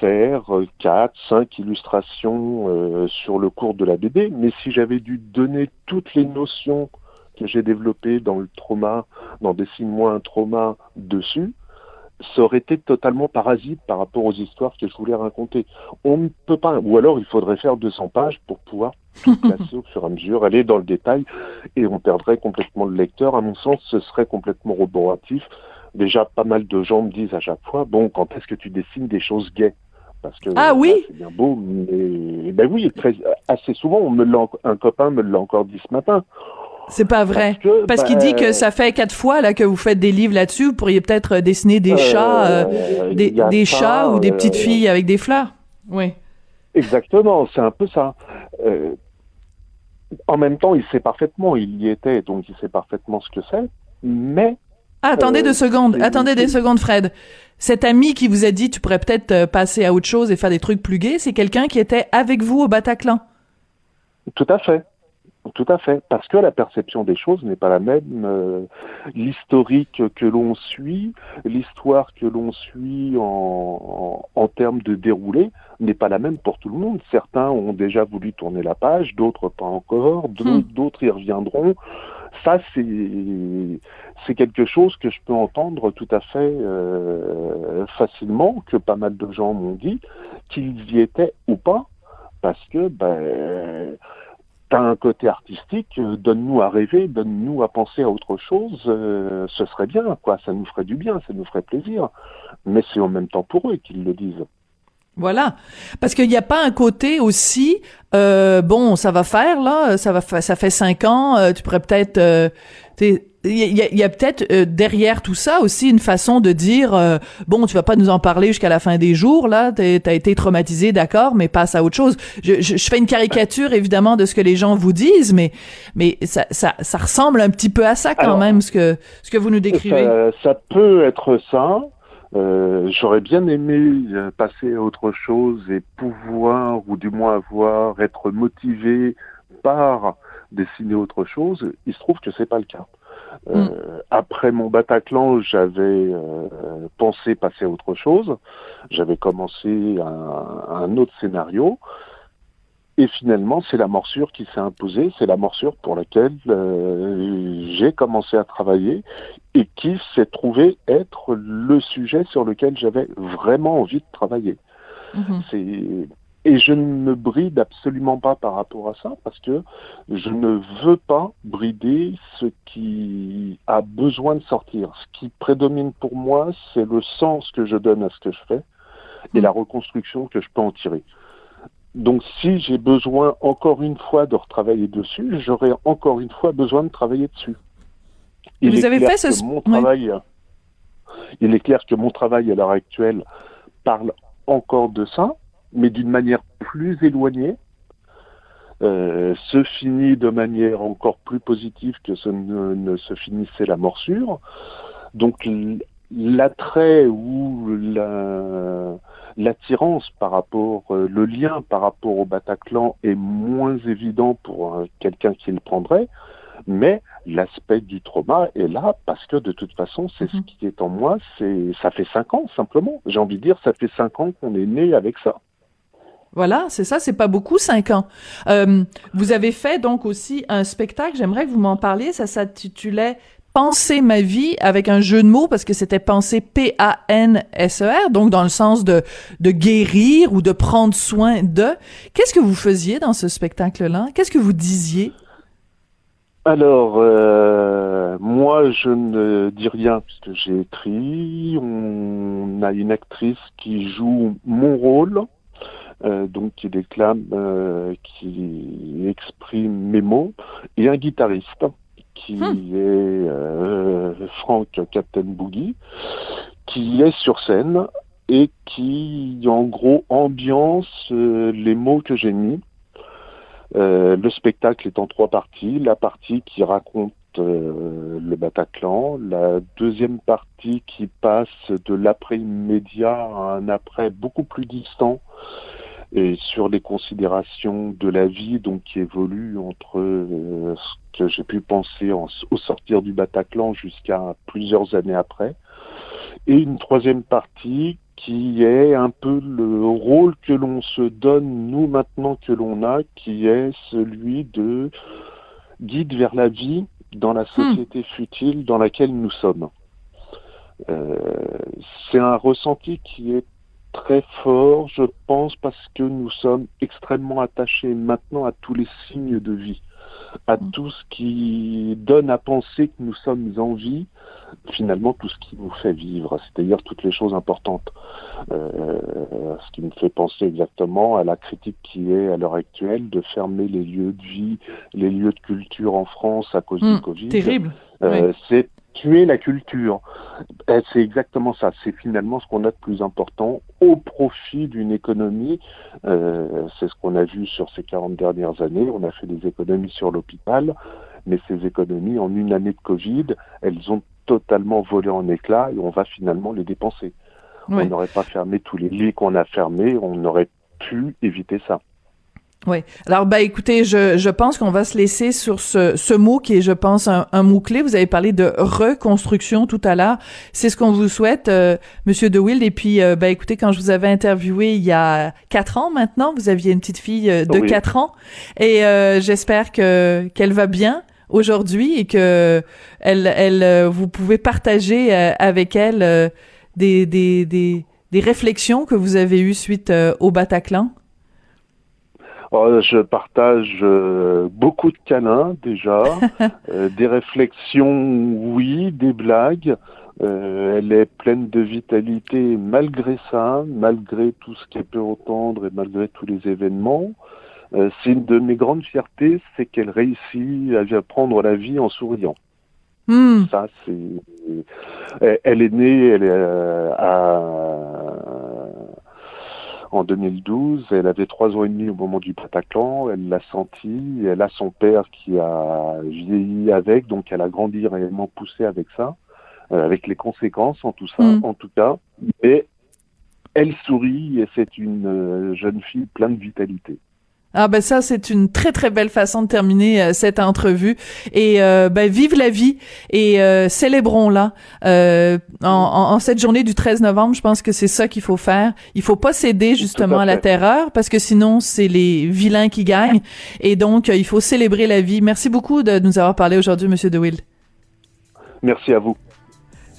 faire euh, quatre, cinq illustrations euh, sur le cours de la BD, mais si j'avais dû donner toutes les notions que j'ai développées dans le trauma, dans Dessine-moi un trauma dessus, ça aurait été totalement parasite par rapport aux histoires que je voulais raconter. On ne peut pas, ou alors il faudrait faire 200 pages pour pouvoir tout classer au fur et à mesure, aller dans le détail, et on perdrait complètement le lecteur. À mon sens, ce serait complètement roboratif déjà pas mal de gens me disent à chaque fois, bon, quand est-ce que tu dessines des choses gays parce que ah oui? c'est bien beau mais ben oui très, assez souvent on me un copain me l'a encore dit ce matin. C'est pas vrai. Parce, qu'il dit que ben, ça fait quatre fois là que vous faites des livres là-dessus vous pourriez peut-être dessiner des euh, chats euh, des, des chats ou des petites euh, filles avec des fleurs. Oui. Exactement c'est un peu ça. En même temps il sait parfaitement il y était donc il sait parfaitement ce que c'est mais ah, attendez deux secondes, attendez des secondes, Fred. Cet ami qui vous a dit tu pourrais peut-être euh, passer à autre chose et faire des trucs plus gays, c'est quelqu'un qui était avec vous au Bataclan. Tout à fait. Tout à fait, parce que la perception des choses n'est pas la même. Euh, l'historique que l'on suit, l'histoire que l'on suit en, en, termes de déroulé n'est pas la même pour tout le monde. Certains ont déjà voulu tourner la page, d'autres pas encore, d'autres hmm. y reviendront ça, c'est quelque chose que je peux entendre tout à fait euh, facilement, que pas mal de gens m'ont dit, qu'ils y étaient ou pas, parce que ben, un côté artistique, donne-nous à rêver, donne-nous à penser à autre chose, euh, ce serait bien, quoi, ça nous ferait du bien, ça nous ferait plaisir. Mais c'est en même temps pour eux qu'ils le disent. Voilà, parce qu'il n'y a pas un côté aussi euh, bon, ça va faire là, ça va, ça fait cinq ans, euh, tu pourrais peut-être, euh, il y a, peut-être euh, derrière tout ça aussi une façon de dire bon, tu vas pas nous en parler jusqu'à la fin des jours là, t'as été traumatisé, d'accord, mais passe à autre chose. Je, je, fais une caricature évidemment de ce que les gens vous disent, mais mais ça, ça, ça ressemble un petit peu à ça quand même ce que ce que vous nous décrivez. Ça, ça peut être ça. Euh, j'aurais bien aimé euh, passer à autre chose et pouvoir, ou du moins avoir, être motivé par dessiner autre chose. Il se trouve que c'est pas le cas. Euh, mm. Après mon Bataclan, j'avais pensé passer à autre chose. J'avais commencé un, un, autre scénario. Et finalement, c'est la morsure qui s'est imposée, c'est la morsure pour laquelle euh, j'ai commencé à travailler et qui s'est trouvé être le sujet sur lequel j'avais vraiment envie de travailler. Mhm. Et je ne me bride absolument pas par rapport à ça parce que je ne veux pas brider ce qui a besoin de sortir. Ce qui prédomine pour moi, c'est le sens que je donne à ce que je fais et mhm. la reconstruction que je peux en tirer. Donc si j'ai besoin encore une fois de retravailler dessus, j'aurai encore une fois besoin de travailler dessus. vous avez fait ce mon travail. Il est clair que mon travail à l'heure actuelle parle encore de ça, mais d'une manière plus éloignée, euh, se finit de manière encore plus positive que ce ne, ne se finissait la morsure. Donc l'attrait ou la, l'attirance par rapport, euh, le lien par rapport au Bataclan est moins évident pour euh, quelqu'un qui le prendrait, mais l'aspect du trauma est là parce que de toute façon, c'est ce mhm. qui est en moi. C'est, ça fait cinq ans simplement. J'ai envie de dire, ça fait cinq ans qu'on est né avec ça. Voilà, c'est ça, c'est pas beaucoup, cinq ans. Euh, vous avez fait donc aussi un spectacle, j'aimerais que vous m'en parliez, ça s'intitulait penser ma vie avec un jeu de mots parce que c'était penser P-A-N-S-E-R, donc dans le sens de, de guérir ou de prendre soin de. Qu'est-ce que vous faisiez dans ce spectacle-là? Qu'est-ce que vous disiez? Alors, euh, moi, je ne dis rien puisque j'ai écrit. On a une actrice qui joue mon rôle, euh, donc qui déclame, euh, qui exprime mes mots, et un guitariste qui hmm. est euh, Franck Captain Boogie, qui est sur scène et qui, en gros, ambiance euh, les mots que j'ai mis. Euh, le spectacle est en trois parties. La partie qui raconte le Bataclan, la deuxième partie qui passe de l'après immédiat à un après beaucoup plus distant et sur les considérations de la vie donc qui évoluent entre euh, ce que j'ai pu penser au sortir du Bataclan jusqu'à plusieurs années après et une troisième partie qui est un peu le rôle que l'on se donne nous maintenant que l'on a qui est celui de guide vers la vie dans la hmm. société futile dans laquelle nous sommes. Euh, c'est un ressenti qui est très fort, je pense, parce que nous sommes extrêmement attachés maintenant à tous les signes de vie, à mm. tout ce qui donne à penser que nous sommes en vie, finalement tout ce qui nous fait vivre, c'est-à-dire toutes les choses importantes. Euh, ce qui me fait penser exactement à la critique qui est à l'heure actuelle de fermer les lieux de vie, les lieux de culture en France à cause du mm. Covid. Terrible. Euh, c'est tuer la culture. Eh, c'est exactement ça. C'est finalement ce qu'on a de plus important au profit d'une économie. Euh, c'est ce qu'on a vu sur ces 40 dernières années. On a fait des économies sur l'hôpital, mais ces économies, en une année de Covid, elles ont totalement volé en éclats et on va finalement les dépenser. On n'aurait pas fermé tous les lits qu'on a fermés, on aurait pu éviter ça. Oui. Alors, bah, écoutez, je, je pense qu'on va se laisser sur ce, ce mot qui est, je pense, un, un mot-clé. Vous avez parlé de reconstruction tout à l'heure. C'est ce qu'on vous souhaite, euh, Monsieur DeWild. Et puis, euh, bah, écoutez, quand je vous avais interviewé il y a quatre ans maintenant, vous aviez une petite fille euh, de quatre ans. Et euh, j'espère que qu'elle va bien aujourd'hui et que elle, elle, vous pouvez partager avec elle des, des, des, des réflexions que vous avez eues suite au Bataclan. Oh, je partage euh, beaucoup de câlins déjà, euh, des réflexions, oui, des blagues. Euh, elle est pleine de vitalité malgré ça, malgré tout ce qu'elle peut entendre et malgré tous les événements. c'est une de mes grandes fiertés, c'est qu'elle réussit à prendre la vie en souriant. Hmm. Ça, c'est. Elle est née, elle est à en 2012. Elle avait trois ans et demi au moment du Bataclan. Elle l'a senti. Elle a son père qui a vieilli avec, donc elle a grandi réellement poussé avec ça, euh, avec les conséquences en tout ça, mm. en tout cas. Mais elle sourit et c'est une euh, jeune fille pleine de vitalité. Ah ben ça c'est une très très belle façon de terminer euh, cette entrevue et euh, ben vive la vie et euh, célébrons-la en, en, cette journée du 13 novembre. Je pense que c'est ça qu'il faut faire. Il faut pas céder justement à, la terreur parce que sinon c'est les vilains qui gagnent et donc il faut célébrer la vie. Merci beaucoup de nous avoir parlé aujourd'hui, Monsieur DeWill. Merci à vous.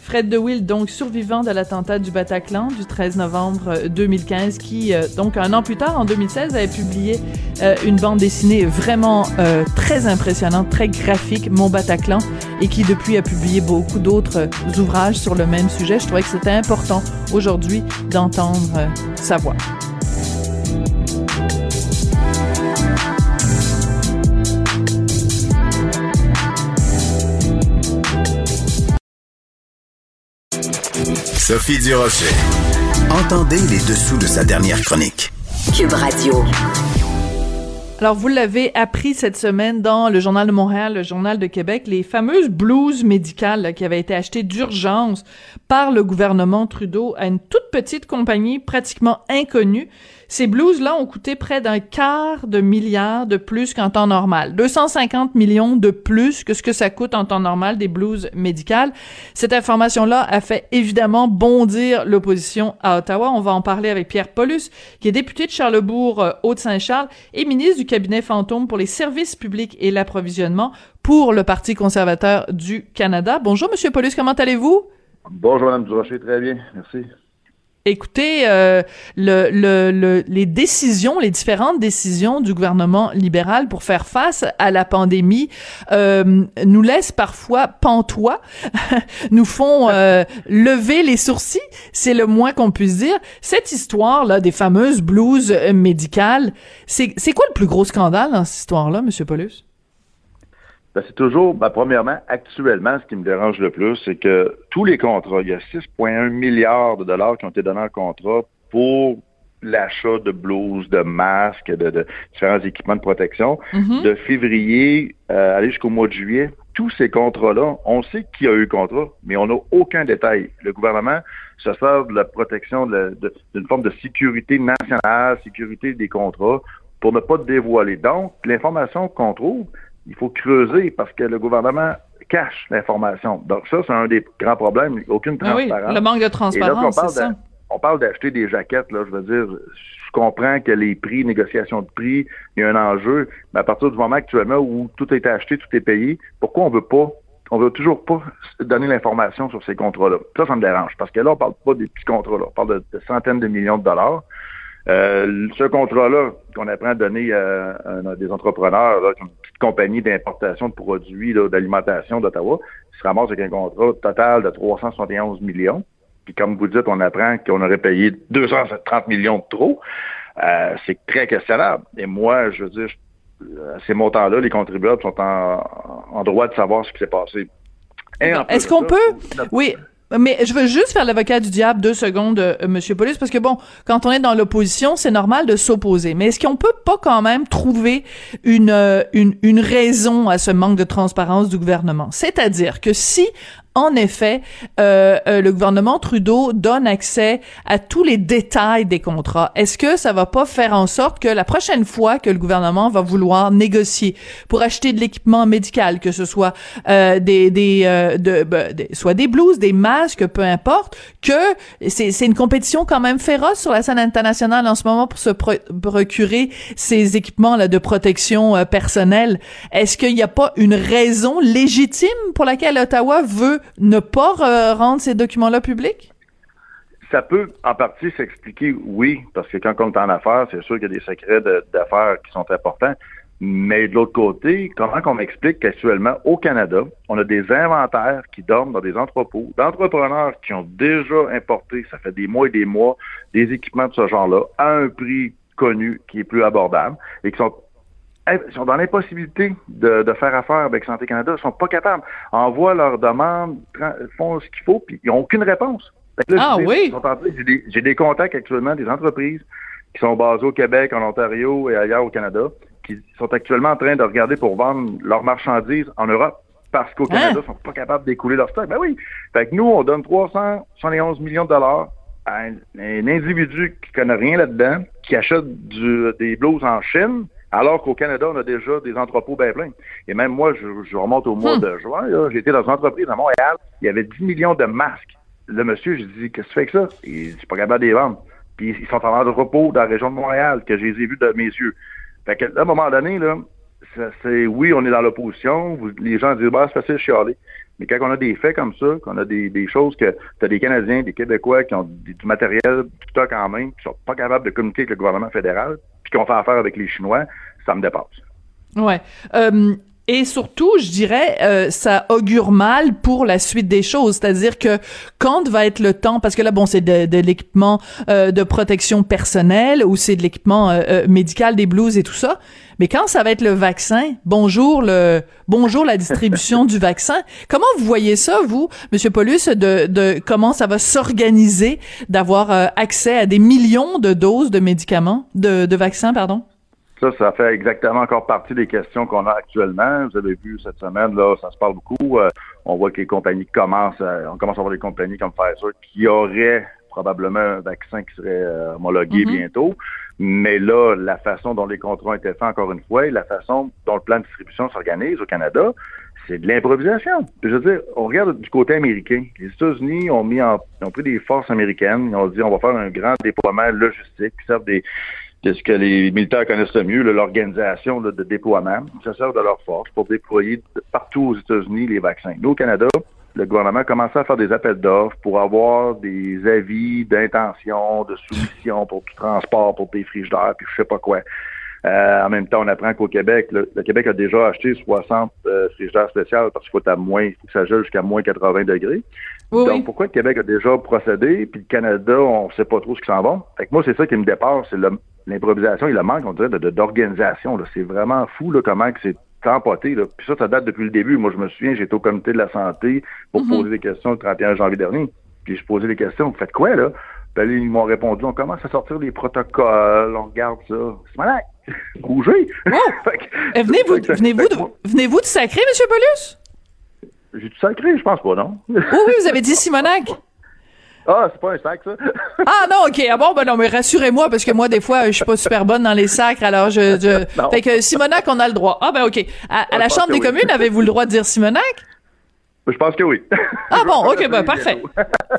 Fred DeWill, donc survivant de l'attentat du Bataclan du 13 novembre 2015, euh, qui, euh, donc un an plus tard, en 2016, avait publié euh, une bande dessinée vraiment très impressionnante, très graphique, Mon Bataclan, et qui depuis a publié beaucoup d'autres ouvrages sur le même sujet. Je trouvais que c'était important aujourd'hui d'entendre sa voix. Sophie Durocher. Entendez les dessous de sa dernière chronique. Cube Radio. Alors, vous l'avez appris cette semaine dans le Journal de Montréal, le Journal de Québec, les fameuses blouses médicales là, qui avaient été achetées d'urgence par le gouvernement Trudeau à une toute petite compagnie pratiquement inconnue. Ces blouses-là ont coûté près d'un quart de milliard de plus qu'en temps normal. 250 millions de plus que ce que ça coûte en temps normal des blouses médicales. Cette information-là a fait évidemment bondir l'opposition à Ottawa. On va en parler avec Pierre Paulus, qui est député de Charlebourg, euh, Haute-Saint-Charles et ministre du cabinet fantôme pour les services publics et l'approvisionnement pour le Parti conservateur du Canada. Bonjour, Monsieur Paulus, comment allez-vous? Bonjour, Mme Durocher, très bien, merci. Écoutez, euh, le, le, les décisions, les différentes décisions du gouvernement libéral pour faire face à la pandémie euh, nous laissent parfois pantois, nous font euh, lever les sourcils, c'est le moins qu'on puisse dire. Cette histoire-là des fameuses blouses médicales, c'est quoi le plus gros scandale dans cette histoire-là, Monsieur Paulus? Ben, c'est toujours, ben, premièrement, actuellement, ce qui me dérange le plus, c'est que tous les contrats, il y a 6,1 milliards de dollars qui ont été donnés en contrat pour l'achat de blouses, de masques, de, différents équipements de protection. Mm-hmm. De février euh, aller jusqu'au mois de juillet, tous ces contrats-là, on sait qui a eu le contrat, mais on n'a aucun détail. Le gouvernement se sert de la protection d'une forme de sécurité nationale, sécurité des contrats, pour ne pas dévoiler. Donc, l'information qu'on trouve, il faut creuser parce que le gouvernement cache l'information. Donc ça, c'est un des grands problèmes. Aucune Ah oui, transparence. le manque de transparence, on parle c'est ça. on parle d'acheter des jaquettes, là, je veux dire, je comprends que les prix, négociation de prix, il y a un enjeu, mais à partir du moment actuellement où tout est acheté, tout est payé, pourquoi on veut pas, on veut toujours pas donner l'information sur ces contrats-là? Ça, ça me dérange, parce que là, on parle pas des petits contrats-là, on parle de, de centaines de millions de dollars. Euh, ce contrat-là qu'on apprend à donner à, à des entrepreneurs, là, compagnie d'importation de produits d'alimentation d'Ottawa, se ramasse avec un contrat total de 371 millions. Puis comme vous dites, on apprend qu'on aurait payé 230 millions de trop. Euh, c'est très questionnable. Et moi, je veux dire, ces montants-là, les contribuables sont en, en droit de savoir ce qui s'est passé. Et en plus Est-ce qu'on peut- Oui, mais je veux juste faire l'avocat du diable deux secondes, euh, Monsieur Paulus, parce que bon, quand on est dans l'opposition, c'est normal de s'opposer. Mais est-ce qu'on peut pas quand même trouver une, euh, une une raison à ce manque de transparence du gouvernement? C'est-à-dire que si en effet, euh, euh, le gouvernement Trudeau donne accès à tous les détails des contrats. Est-ce que ça va pas faire en sorte que la prochaine fois que le gouvernement va vouloir négocier pour acheter de l'équipement médical, que ce soit euh, des, des, euh, de, ben, des- soit des blouses, des masques, peu importe, que c'est c'est une compétition quand même féroce sur la scène internationale en ce moment pour se pro- procurer ces équipements là de protection euh, personnelle. Est-ce qu'il n'y a pas une raison légitime pour laquelle Ottawa veut ne pas rendre ces documents-là publics? Ça peut en partie s'expliquer, oui, parce que quand on est en affaires, c'est sûr qu'il y a des secrets d'affaires qui sont importants. Mais de l'autre côté, comment qu'on m'explique qu'actuellement, au Canada, on a des inventaires qui dorment dans des entrepôts, d'entrepreneurs qui ont déjà importé, ça fait des mois et des mois, des équipements de ce genre-là, à un prix connu qui est plus abordable, et qui sont sont dans l'impossibilité de, de faire affaire avec Santé Canada. Ils sont pas capables. Envoient leurs demandes, font ce qu'il faut, puis ils n'ont aucune réponse. Là, Ah dis, oui? ils J'ai des, j'ai des contacts actuellement des entreprises qui sont basées au Québec, en Ontario et ailleurs au Canada, qui sont actuellement en train de regarder pour vendre leurs marchandises en Europe parce qu'au Canada, ils sont pas capables d'écouler leur stock. Ben oui. Fait que nous, on donne 371 millions de dollars à un, un individu qui connaît rien là-dedans, qui achète du- des blouses en Chine, alors qu'au Canada, on a déjà des entrepôts bien pleins. Et même moi, je, je remonte au mois Hmm. de juin, j'étais dans une entreprise à Montréal, il y avait 10 millions de masques. Le monsieur, je dis, qu'est-ce que tu fais avec ça? Il dit, je suis pas capable de les vendre. Puis ils sont en entrepôt dans la région de Montréal, que je les ai vus de mes yeux. Fait que, à un moment donné, là, c'est oui, on est dans l'opposition. Les gens disent bah c'est facile chialer. Mais quand on a des faits comme ça, qu'on a des, choses que tu as des Canadiens, des Québécois qui ont du, matériel, du stock en main, qui sont pas capables de communiquer avec le gouvernement fédéral, puis qui ont fait affaire avec les Chinois, ça me dépasse. Ouais. Euh, Et surtout, je dirais, euh, ça augure mal pour la suite des choses. C'est-à-dire que quand va être le temps, parce que là, bon, c'est de, de l'équipement euh, de protection personnelle ou c'est de l'équipement euh, euh, médical, des blues et tout ça. Mais quand ça va être le vaccin, bonjour le bonjour la distribution du vaccin. Comment vous voyez ça, vous, Monsieur Paulus, de, de comment ça va s'organiser d'avoir accès à des millions de doses de médicaments, de, de vaccins, pardon? Ça, ça fait exactement encore partie des questions qu'on a actuellement. Vous avez vu cette semaine, là, ça se parle beaucoup. Euh, on voit que les compagnies commencent, à, on commence à voir des compagnies comme Pfizer qui auraient probablement un vaccin qui serait euh, homologué mm-hmm. bientôt. Mais là, la façon dont les contrats ont été faits, encore une fois, et la façon dont le plan de distribution s'organise au Canada, c'est de l'improvisation. Je veux dire, on regarde du côté américain. Les États-Unis ont mis en, ont pris des forces américaines, ils ont dit on va faire un grand déploiement logistique, qui servent des ce que les militaires connaissent le mieux, l'organisation de déploiement. Ça sert de leur force pour déployer partout aux États-Unis les vaccins. Nous, au Canada, le gouvernement a commencé à faire des appels d'offres pour avoir des avis d'intention, de soumission pour du transport, pour des frigidaires, puis je sais pas quoi. Euh, en même temps, on apprend qu'au Québec, le, Québec a déjà acheté 60 euh, frigidaires spéciaux parce qu'il faut à moins, faut que ça gèle jusqu'à moins 80 degrés. Donc, pourquoi le Québec a déjà procédé, puis le Canada, on sait pas trop ce qui s'en va. Fait que moi, c'est ça qui me dépasse, c'est l'improvisation et le manque, on dirait, d'organisation. De, c'est vraiment fou là, comment que c'est empoté. Là. Puis ça, ça date depuis le début. Moi, je me souviens, j'étais au comité de la santé pour mm-hmm. poser des questions le 31 janvier dernier. Puis je posais des questions. Vous faites quoi, là? Puis ils m'ont répondu, on commence à sortir des protocoles, on regarde ça. C'est malade! Bougez! Eh, venez-vous, venez-vous, de, venez-vous de sacrer, M. Paulus? J'ai tout sacré, je pense pas, non? oui, oui, vous avez dit Simonac. Ah, c'est pas un sac, ça? ah non, ok. Ah bon, ben non, mais rassurez-moi, parce que moi, des fois, je suis pas super bonne dans les sacres, alors je... je... Fait que Simonac, on a le droit. Ah ben ok. À, la Chambre des communes, avez-vous le droit de dire Simonac? Je pense que oui. Ah bon, ok, ben parfait.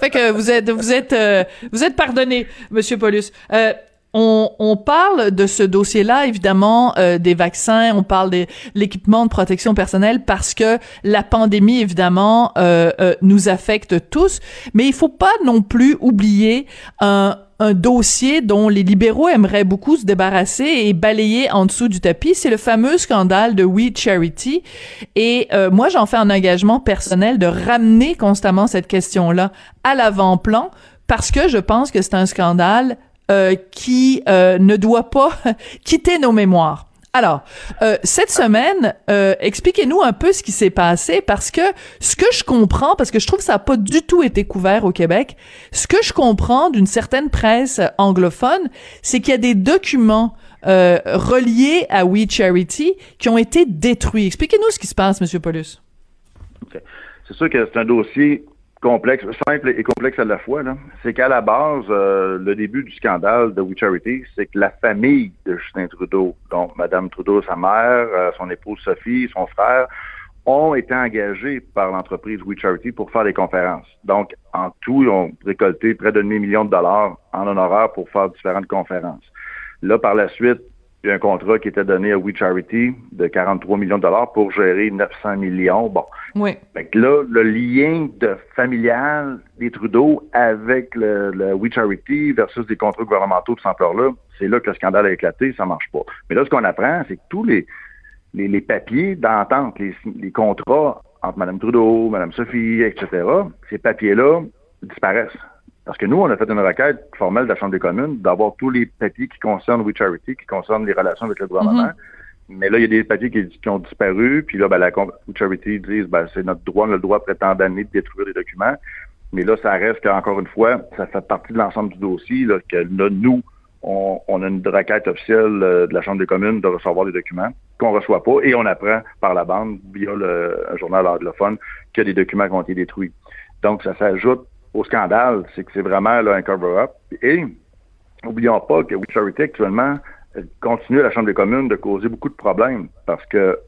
fait que vous êtes, vous êtes, euh, vous êtes pardonné, Monsieur Paulus. Euh, on, on, parle de ce dossier-là, évidemment, euh, des vaccins, on parle de l'équipement de protection personnelle parce que la pandémie, évidemment, euh, euh, nous affecte tous, mais il faut pas non plus oublier un, un dossier dont les libéraux aimeraient beaucoup se débarrasser et balayer en dessous du tapis, c'est le fameux scandale de We Charity. Et moi, j'en fais un engagement personnel de ramener constamment cette question-là à l'avant-plan parce que je pense que c'est un scandale euh, qui euh, ne doit pas quitter nos mémoires. Alors, euh, cette semaine, expliquez-nous un peu ce qui s'est passé parce que ce que je comprends, parce que je trouve que ça n'a pas du tout été couvert au Québec, ce que je comprends d'une certaine presse anglophone, c'est qu'il y a des documents reliés à We Charity qui ont été détruits. Expliquez-nous ce qui se passe, Monsieur Paulus. C'est sûr que c'est un dossier complexe, simple et complexe à la fois, c'est qu'à la base, euh, le début du scandale de We Charity, c'est que la famille de Justin Trudeau, donc Mme Trudeau, sa mère, euh, son épouse Sophie, son frère, ont été engagés par l'entreprise We Charity pour faire des conférences. Donc, en tout, ils ont récolté près de demi-million de dollars en honoraires pour faire différentes conférences. Là, par la suite, il y a un contrat qui était donné à We Charity de 43 millions de dollars pour gérer 900 millions. Bon. Oui. Fait là, le lien de familial des Trudeau avec le, le We Charity versus des contrats gouvernementaux de cette ampleur-là, c'est là que le scandale a éclaté, ça marche pas. Mais là, ce qu'on apprend, c'est que tous les, les, papiers d'entente, les, les contrats entre Mme Trudeau, Mme Sophie, etc., ces papiers-là disparaissent. Parce que nous, on a fait une requête formelle de la Chambre des communes d'avoir tous les papiers qui concernent We Charity, qui concernent les relations avec le gouvernement. Mhm. Mais là, il y a des papiers qui, ont disparu, puis là, ben, la We Charity dit ben, c'est notre droit, on a le droit prétendant de détruire les documents. Mais là, ça reste qu'encore une fois, ça fait partie de l'ensemble du dossier, là, que là, nous, on, a une requête officielle euh, de la Chambre des communes de recevoir des documents qu'on reçoit pas et on apprend par la bande via le journal anglophone que des documents ont été détruits. Donc, ça s'ajoute au scandale, c'est que c'est vraiment là, un cover-up. Et n'oublions pas que We Charity actuellement continue à la Chambre des communes de causer beaucoup de problèmes parce que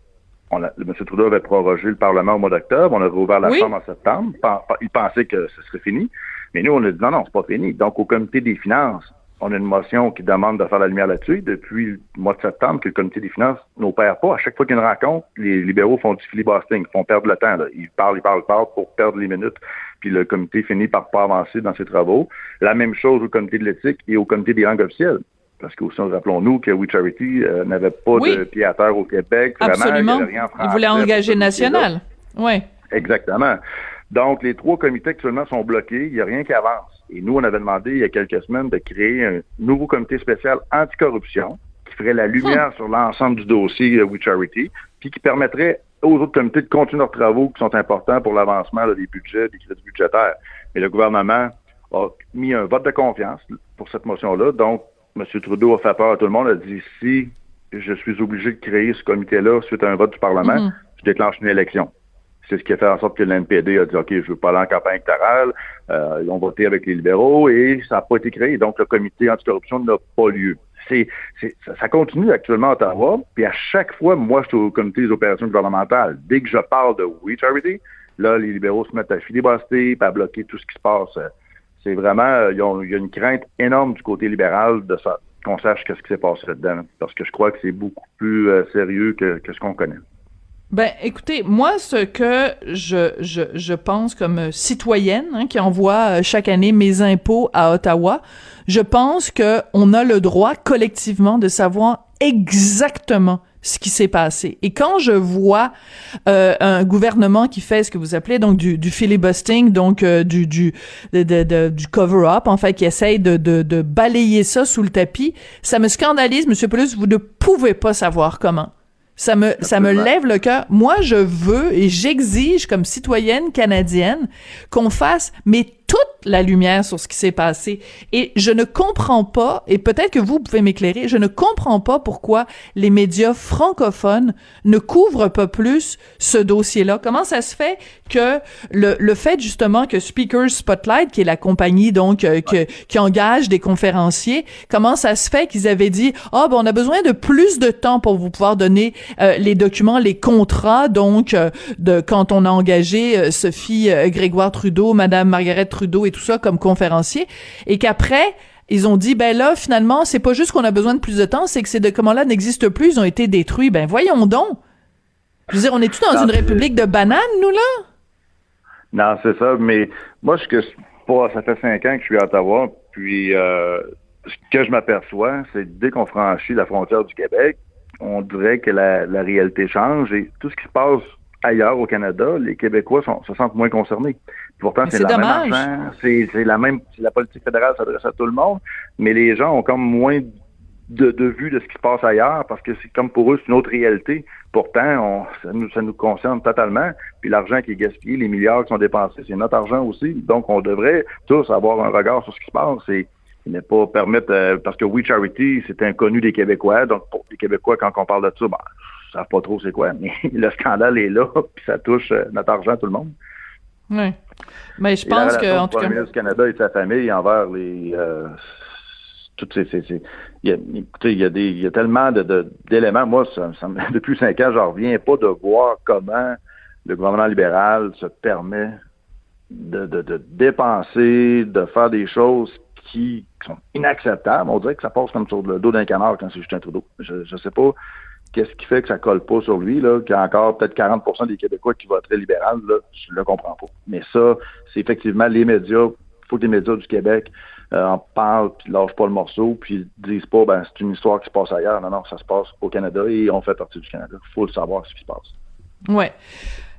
on a, M. Trudeau avait prorogé le Parlement au mois d'octobre, on a rouvert la Chambre en septembre. Il pensait que ce serait fini. Mais nous, on a dit non, non, c'est pas fini. Donc, au comité des finances, on a une motion qui demande de faire la lumière là-dessus depuis le mois de septembre que le comité des finances n'opère pas. À chaque fois qu'il y a une rencontre, les libéraux font du filibustering, font perdre le temps. Ils parlent, ils parlent, ils parlent pour perdre les minutes, puis le comité finit par pas avancer dans ses travaux. La même chose au comité de l'éthique et au comité des langues officielles. parce que aussi, rappelons-nous que We Charity euh, n'avait pas Oui. de pied à terre au Québec. Vraiment, Absolument. il y avait rien en Il français voulait engager national. Ouais. Exactement. Donc, les trois comités actuellement sont bloqués. Il n'y a rien qui avance. Et nous, on avait demandé il y a quelques semaines de créer un nouveau comité spécial anticorruption qui ferait la lumière sur l'ensemble du dossier euh, We Charity, puis qui permettrait aux autres comités de continuer leurs travaux qui sont importants pour l'avancement des budgets, des crédits budgétaires. Mais le gouvernement a mis un vote de confiance pour cette motion-là. Donc, M. Trudeau a fait peur à tout le monde, a dit si je suis obligé de créer ce comité-là suite à un vote du Parlement, Mhm. je déclenche une élection. C'est ce qui a fait en sorte que l'NPD a dit OK, je veux pas aller en campagne électorale. Euh, ils ont voté avec les libéraux et ça n'a pas été créé. Donc, le comité anticorruption n'a pas lieu. Ça, continue actuellement à Ottawa. Puis à chaque fois, moi, je suis au comité des opérations gouvernementales. Dès que je parle de We Charity, là, les libéraux se mettent à filibuster, à bloquer tout ce qui se passe. C'est vraiment, euh, il y a une crainte énorme du côté libéral de ça, qu'on sache qu'est-ce qui s'est passé là-dedans. Parce que je crois que c'est beaucoup plus euh, sérieux que ce qu'on connaît. Ben, écoutez, moi, ce que je, je, je pense comme euh, citoyenne hein, qui envoie euh, chaque année mes impôts à Ottawa, je pense que on a le droit collectivement de savoir exactement ce qui s'est passé. Et quand je vois euh, un gouvernement qui fait ce que vous appelez donc du, du filibustering, donc euh, du du du cover-up, en fait, qui essaye de, de, balayer ça sous le tapis, ça me scandalise, Monsieur Paulus. Vous ne pouvez pas savoir comment. Ça me, ça me lève le cœur. Moi, je veux et j'exige comme citoyenne canadienne qu'on fasse, mais toute la lumière sur ce qui s'est passé. Et je ne comprends pas, et peut-être que vous pouvez m'éclairer, je ne comprends pas pourquoi les médias francophones ne couvrent pas plus ce dossier-là. Comment ça se fait que le, le fait justement que Speakers Spotlight, qui est la compagnie donc euh, que- qui engage des conférenciers, comment ça se fait qu'ils avaient dit ah ben on a besoin de plus de temps pour vous pouvoir donner euh, les documents, les contrats donc euh, de quand on a engagé euh, Sophie euh, Grégoire Trudeau, Madame Margaret Trudeau et tout ça comme conférencier, et qu'après ils ont dit ben là finalement c'est pas juste qu'on a besoin de plus de temps, c'est que ces documents-là n'existent plus, ils ont été détruits. Ben voyons donc. Je veux dire, on est tout dans Non, une république de bananes, nous là? Non, c'est ça, mais moi, je que pas, ça fait cinq ans que je suis à Ottawa, puis euh, ce que je m'aperçois, c'est dès qu'on franchit la frontière du Québec, on dirait que la, la réalité change et tout ce qui se passe ailleurs au Canada, les Québécois sont, se sentent moins concernés. Pourtant, c'est la même argent, c'est la même, la politique fédérale s'adresse à tout le monde, mais les gens ont comme moins de, de vue de ce qui se passe ailleurs parce que c'est comme pour eux, c'est une autre réalité. Pourtant, on, ça, nous, ça nous concerne totalement. Puis l'argent qui est gaspillé, les milliards qui sont dépensés, c'est notre argent aussi. Donc, on devrait tous avoir un regard sur ce qui se passe et ne pas permettre, euh, parce que We Charity, c'est inconnu des Québécois. Donc, pour les Québécois, quand on parle de ça, ben, savent pas trop c'est quoi. Mais le scandale est là, puis ça touche euh, notre argent, tout le monde. Oui. Mais je pense que, en tout cas. Du Canada et de sa famille envers les euh, toutes ces, ces- ces- il y a, écoutez, il y a des il y a tellement de, de- d'éléments. Moi, ça, ça me- depuis cinq ans, j'en reviens pas de voir comment le gouvernement libéral se permet de, de, dépenser, de faire des choses qui sont inacceptables. On dirait que ça passe comme sur le dos d'un canard quand c'est Justin Trudeau. Je, je sais pas qu'est-ce qui fait que ça colle pas sur lui, là, qu'il y a encore peut-être 40% des Québécois qui voteraient libéral, là, je le comprends pas. Mais ça, c'est effectivement les médias. Faut que les médias du Québec euh, en parlent, puis lâchent pas le morceau, puis disent pas, ben, c'est une histoire qui se passe ailleurs. Non, non, ça se passe au Canada et on fait partie du Canada. Faut le savoir ce qui se passe. Ouais.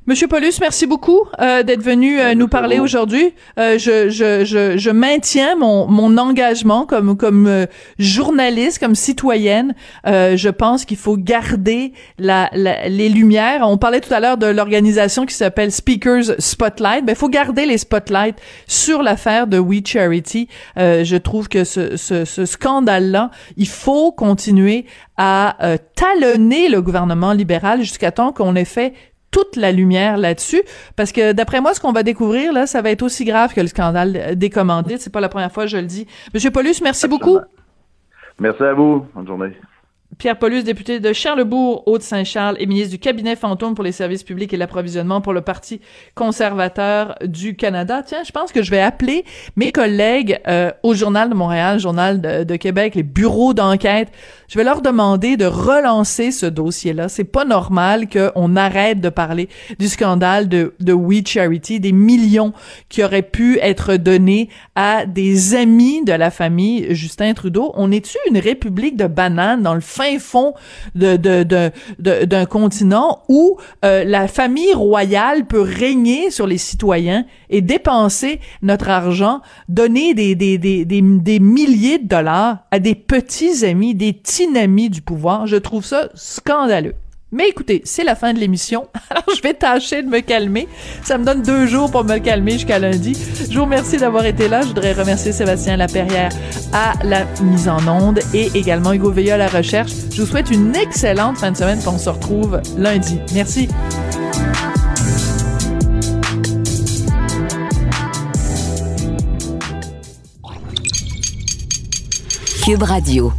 Monsieur Paulus, merci beaucoup euh, d'être venu euh, nous parler aujourd'hui. Euh, je, je, je, je maintiens mon, mon engagement comme, comme euh, journaliste, comme citoyenne. Euh, je pense qu'il faut garder la, la- les lumières. On parlait tout à l'heure de l'organisation qui s'appelle Speakers Spotlight. Ben, il faut garder les spotlights sur l'affaire de We Charity. Euh, je trouve que ce, ce, ce scandale-là, il faut continuer à euh, talonner le gouvernement libéral jusqu'à temps qu'on ait fait toute la lumière là-dessus. Parce que d'après moi ce qu'on va découvrir là ça va être aussi grave que le scandale des commandites c'est pas la première fois que je le dis. Monsieur Paulus merci beaucoup. Merci à vous. Bonne journée. Pierre Paulus, député de Charlebourg, Haute-Saint-Charles et ministre du cabinet fantôme pour les services publics et l'approvisionnement pour le Parti conservateur du Canada. Tiens, je pense que je vais appeler mes collègues euh, au Journal de Montréal, Journal de, Québec, les bureaux d'enquête. Je vais leur demander de relancer ce dossier-là. C'est pas normal qu'on arrête de parler du scandale de, de We Charity, des millions qui auraient pu être donnés à des amis de la famille Justin Trudeau. On est-tu une république de bananes dans le fond de, d'un continent où euh, la famille royale peut régner sur les citoyens et dépenser notre argent, donner des, des, des, des, milliers de dollars à des petits amis, des amis du pouvoir. Je trouve ça scandaleux. Mais écoutez, c'est la fin de l'émission, alors je vais tâcher de me calmer. Ça me donne deux jours pour me calmer jusqu'à lundi. Je vous remercie d'avoir été là. Je voudrais remercier Sébastien Laperrière à la mise en onde et également Hugo Veilleux à la recherche. Je vous souhaite une excellente fin de semaine. On se retrouve lundi. Merci. Cube Radio.